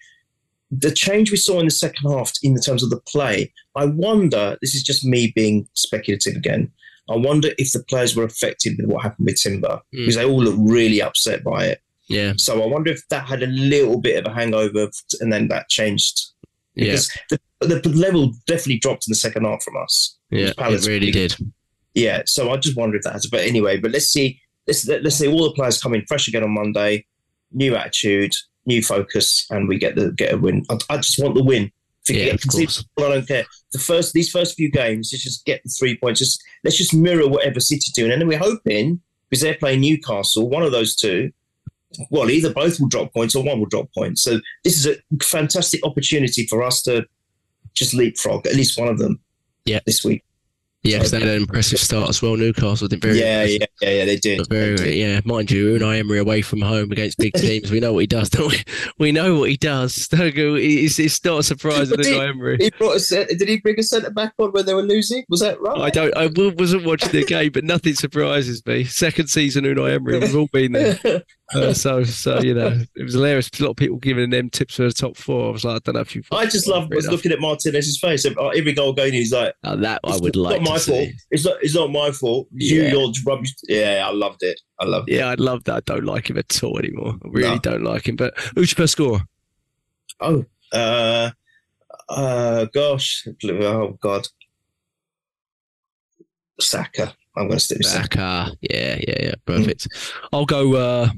The change we saw in the second half in terms of the play, I wonder. This is just me being speculative again. I wonder if the players were affected with what happened with Timber Mm. because they all look really upset by it. yeah, So I wonder if that had a little bit of a hangover, and then that changed yeah, because the, the level definitely dropped in the second half from us. yeah. It really really- did. Yeah, so I just wonder if that has. But anyway, but let's see. Let's let's see all the players come in fresh again on Monday, new attitude, new focus, and we get the get a win. I, I just want the win. Yeah, of course. I don't care. The first these first few games, let's just get the three points. Just let's just mirror whatever City doing, and then we're hoping because they're playing Newcastle, one of those two. well, either both will drop points or one will drop points. So this is a fantastic opportunity for us to just leapfrog at least one of them. Yeah. this week. Yeah, they had an impressive start as well. Newcastle did very Yeah, yeah, yeah, yeah. They did. Very, They did. yeah, mind you, Unai Emery away from home against big teams. we know what he does, don't we? We know what he does. It's, it's not a surprise But Unai Emery. He brought a did he bring a centre back on when they were losing? Was that right? I don't. I wasn't watching the game, but nothing surprises me. Second season Unai Emery, we've all been there. Uh, so, so you know, it was hilarious. A lot of people giving them tips for the top four. I was like, I don't know if you. I just love was looking at Martinez's face. Oh, Every goal going, he's like, Oh, that I "It's would not like my to see. fault. It's not. It's not my fault. You, Yeah. you're rubbish. Yeah, I loved it. I loved it. Yeah, I'd love that. I don't like him at all anymore. I really No. don't like him. But who's your best scorer? Oh, uh, uh, gosh, oh god, Saka. I'm going to stick with Saka. Saka. Yeah, yeah, yeah. Perfect. I'll go. uh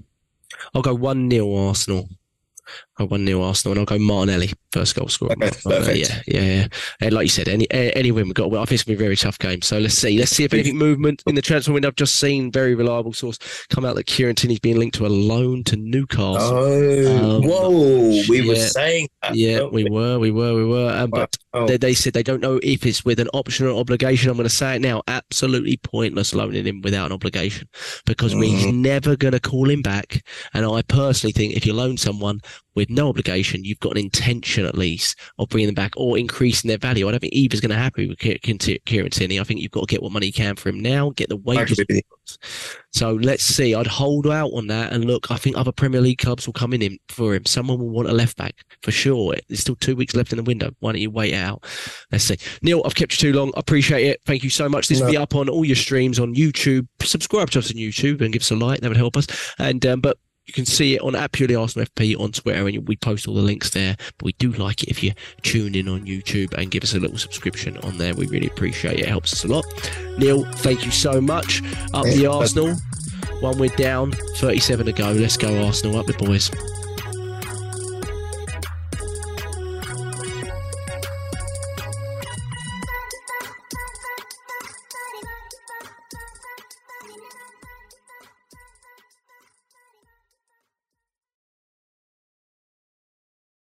I'll go one 0 Arsenal. I'll one 0 Arsenal, and I'll go Martinelli first goal scorer. Okay, Uh, perfect. yeah, yeah, yeah. And like you said, any any win we've got. I think it's gonna be a very tough game. So let's see. Let's see if anything movement in the transfer window. I've just seen very reliable source come out that Kieran Tierney's being linked to a loan to Newcastle. Oh, Um, whoa! We were yeah. saying that. yeah, weren't we were, we were, we were. Um, but Oh, they, they said they don't know if it's with an option or obligation. I'm going to say it now. Absolutely pointless loaning him without an obligation because we're never going to call him back. And I personally think if you loan someone with no obligation, you've got an intention at least of bringing them back or increasing their value. I don't think either's going to happy with Ki- Ki- Kieran Tierney. I think you've got to get what money you can for him now, get the wages. So let's see. I'd hold out on that and look. I think other Premier League clubs will come in him for him. Someone will want a left back for sure. There's still two weeks left in the window. Why don't you wait out? Let's see. Neil, I've kept you too long. I appreciate it. Thank you so much. This will be up on all your streams on YouTube. Subscribe to us on YouTube and give us a like. That would help us. And um, but. You can see it on at Purely Arsenal FP on Twitter, and we post all the links there. But we do like it if you tune in on YouTube and give us a little subscription on there. We really appreciate it. It helps us a lot. Neil, thank you so much. Up the Arsenal. One we're down, 37 to go. Let's go, Arsenal. Up the boys.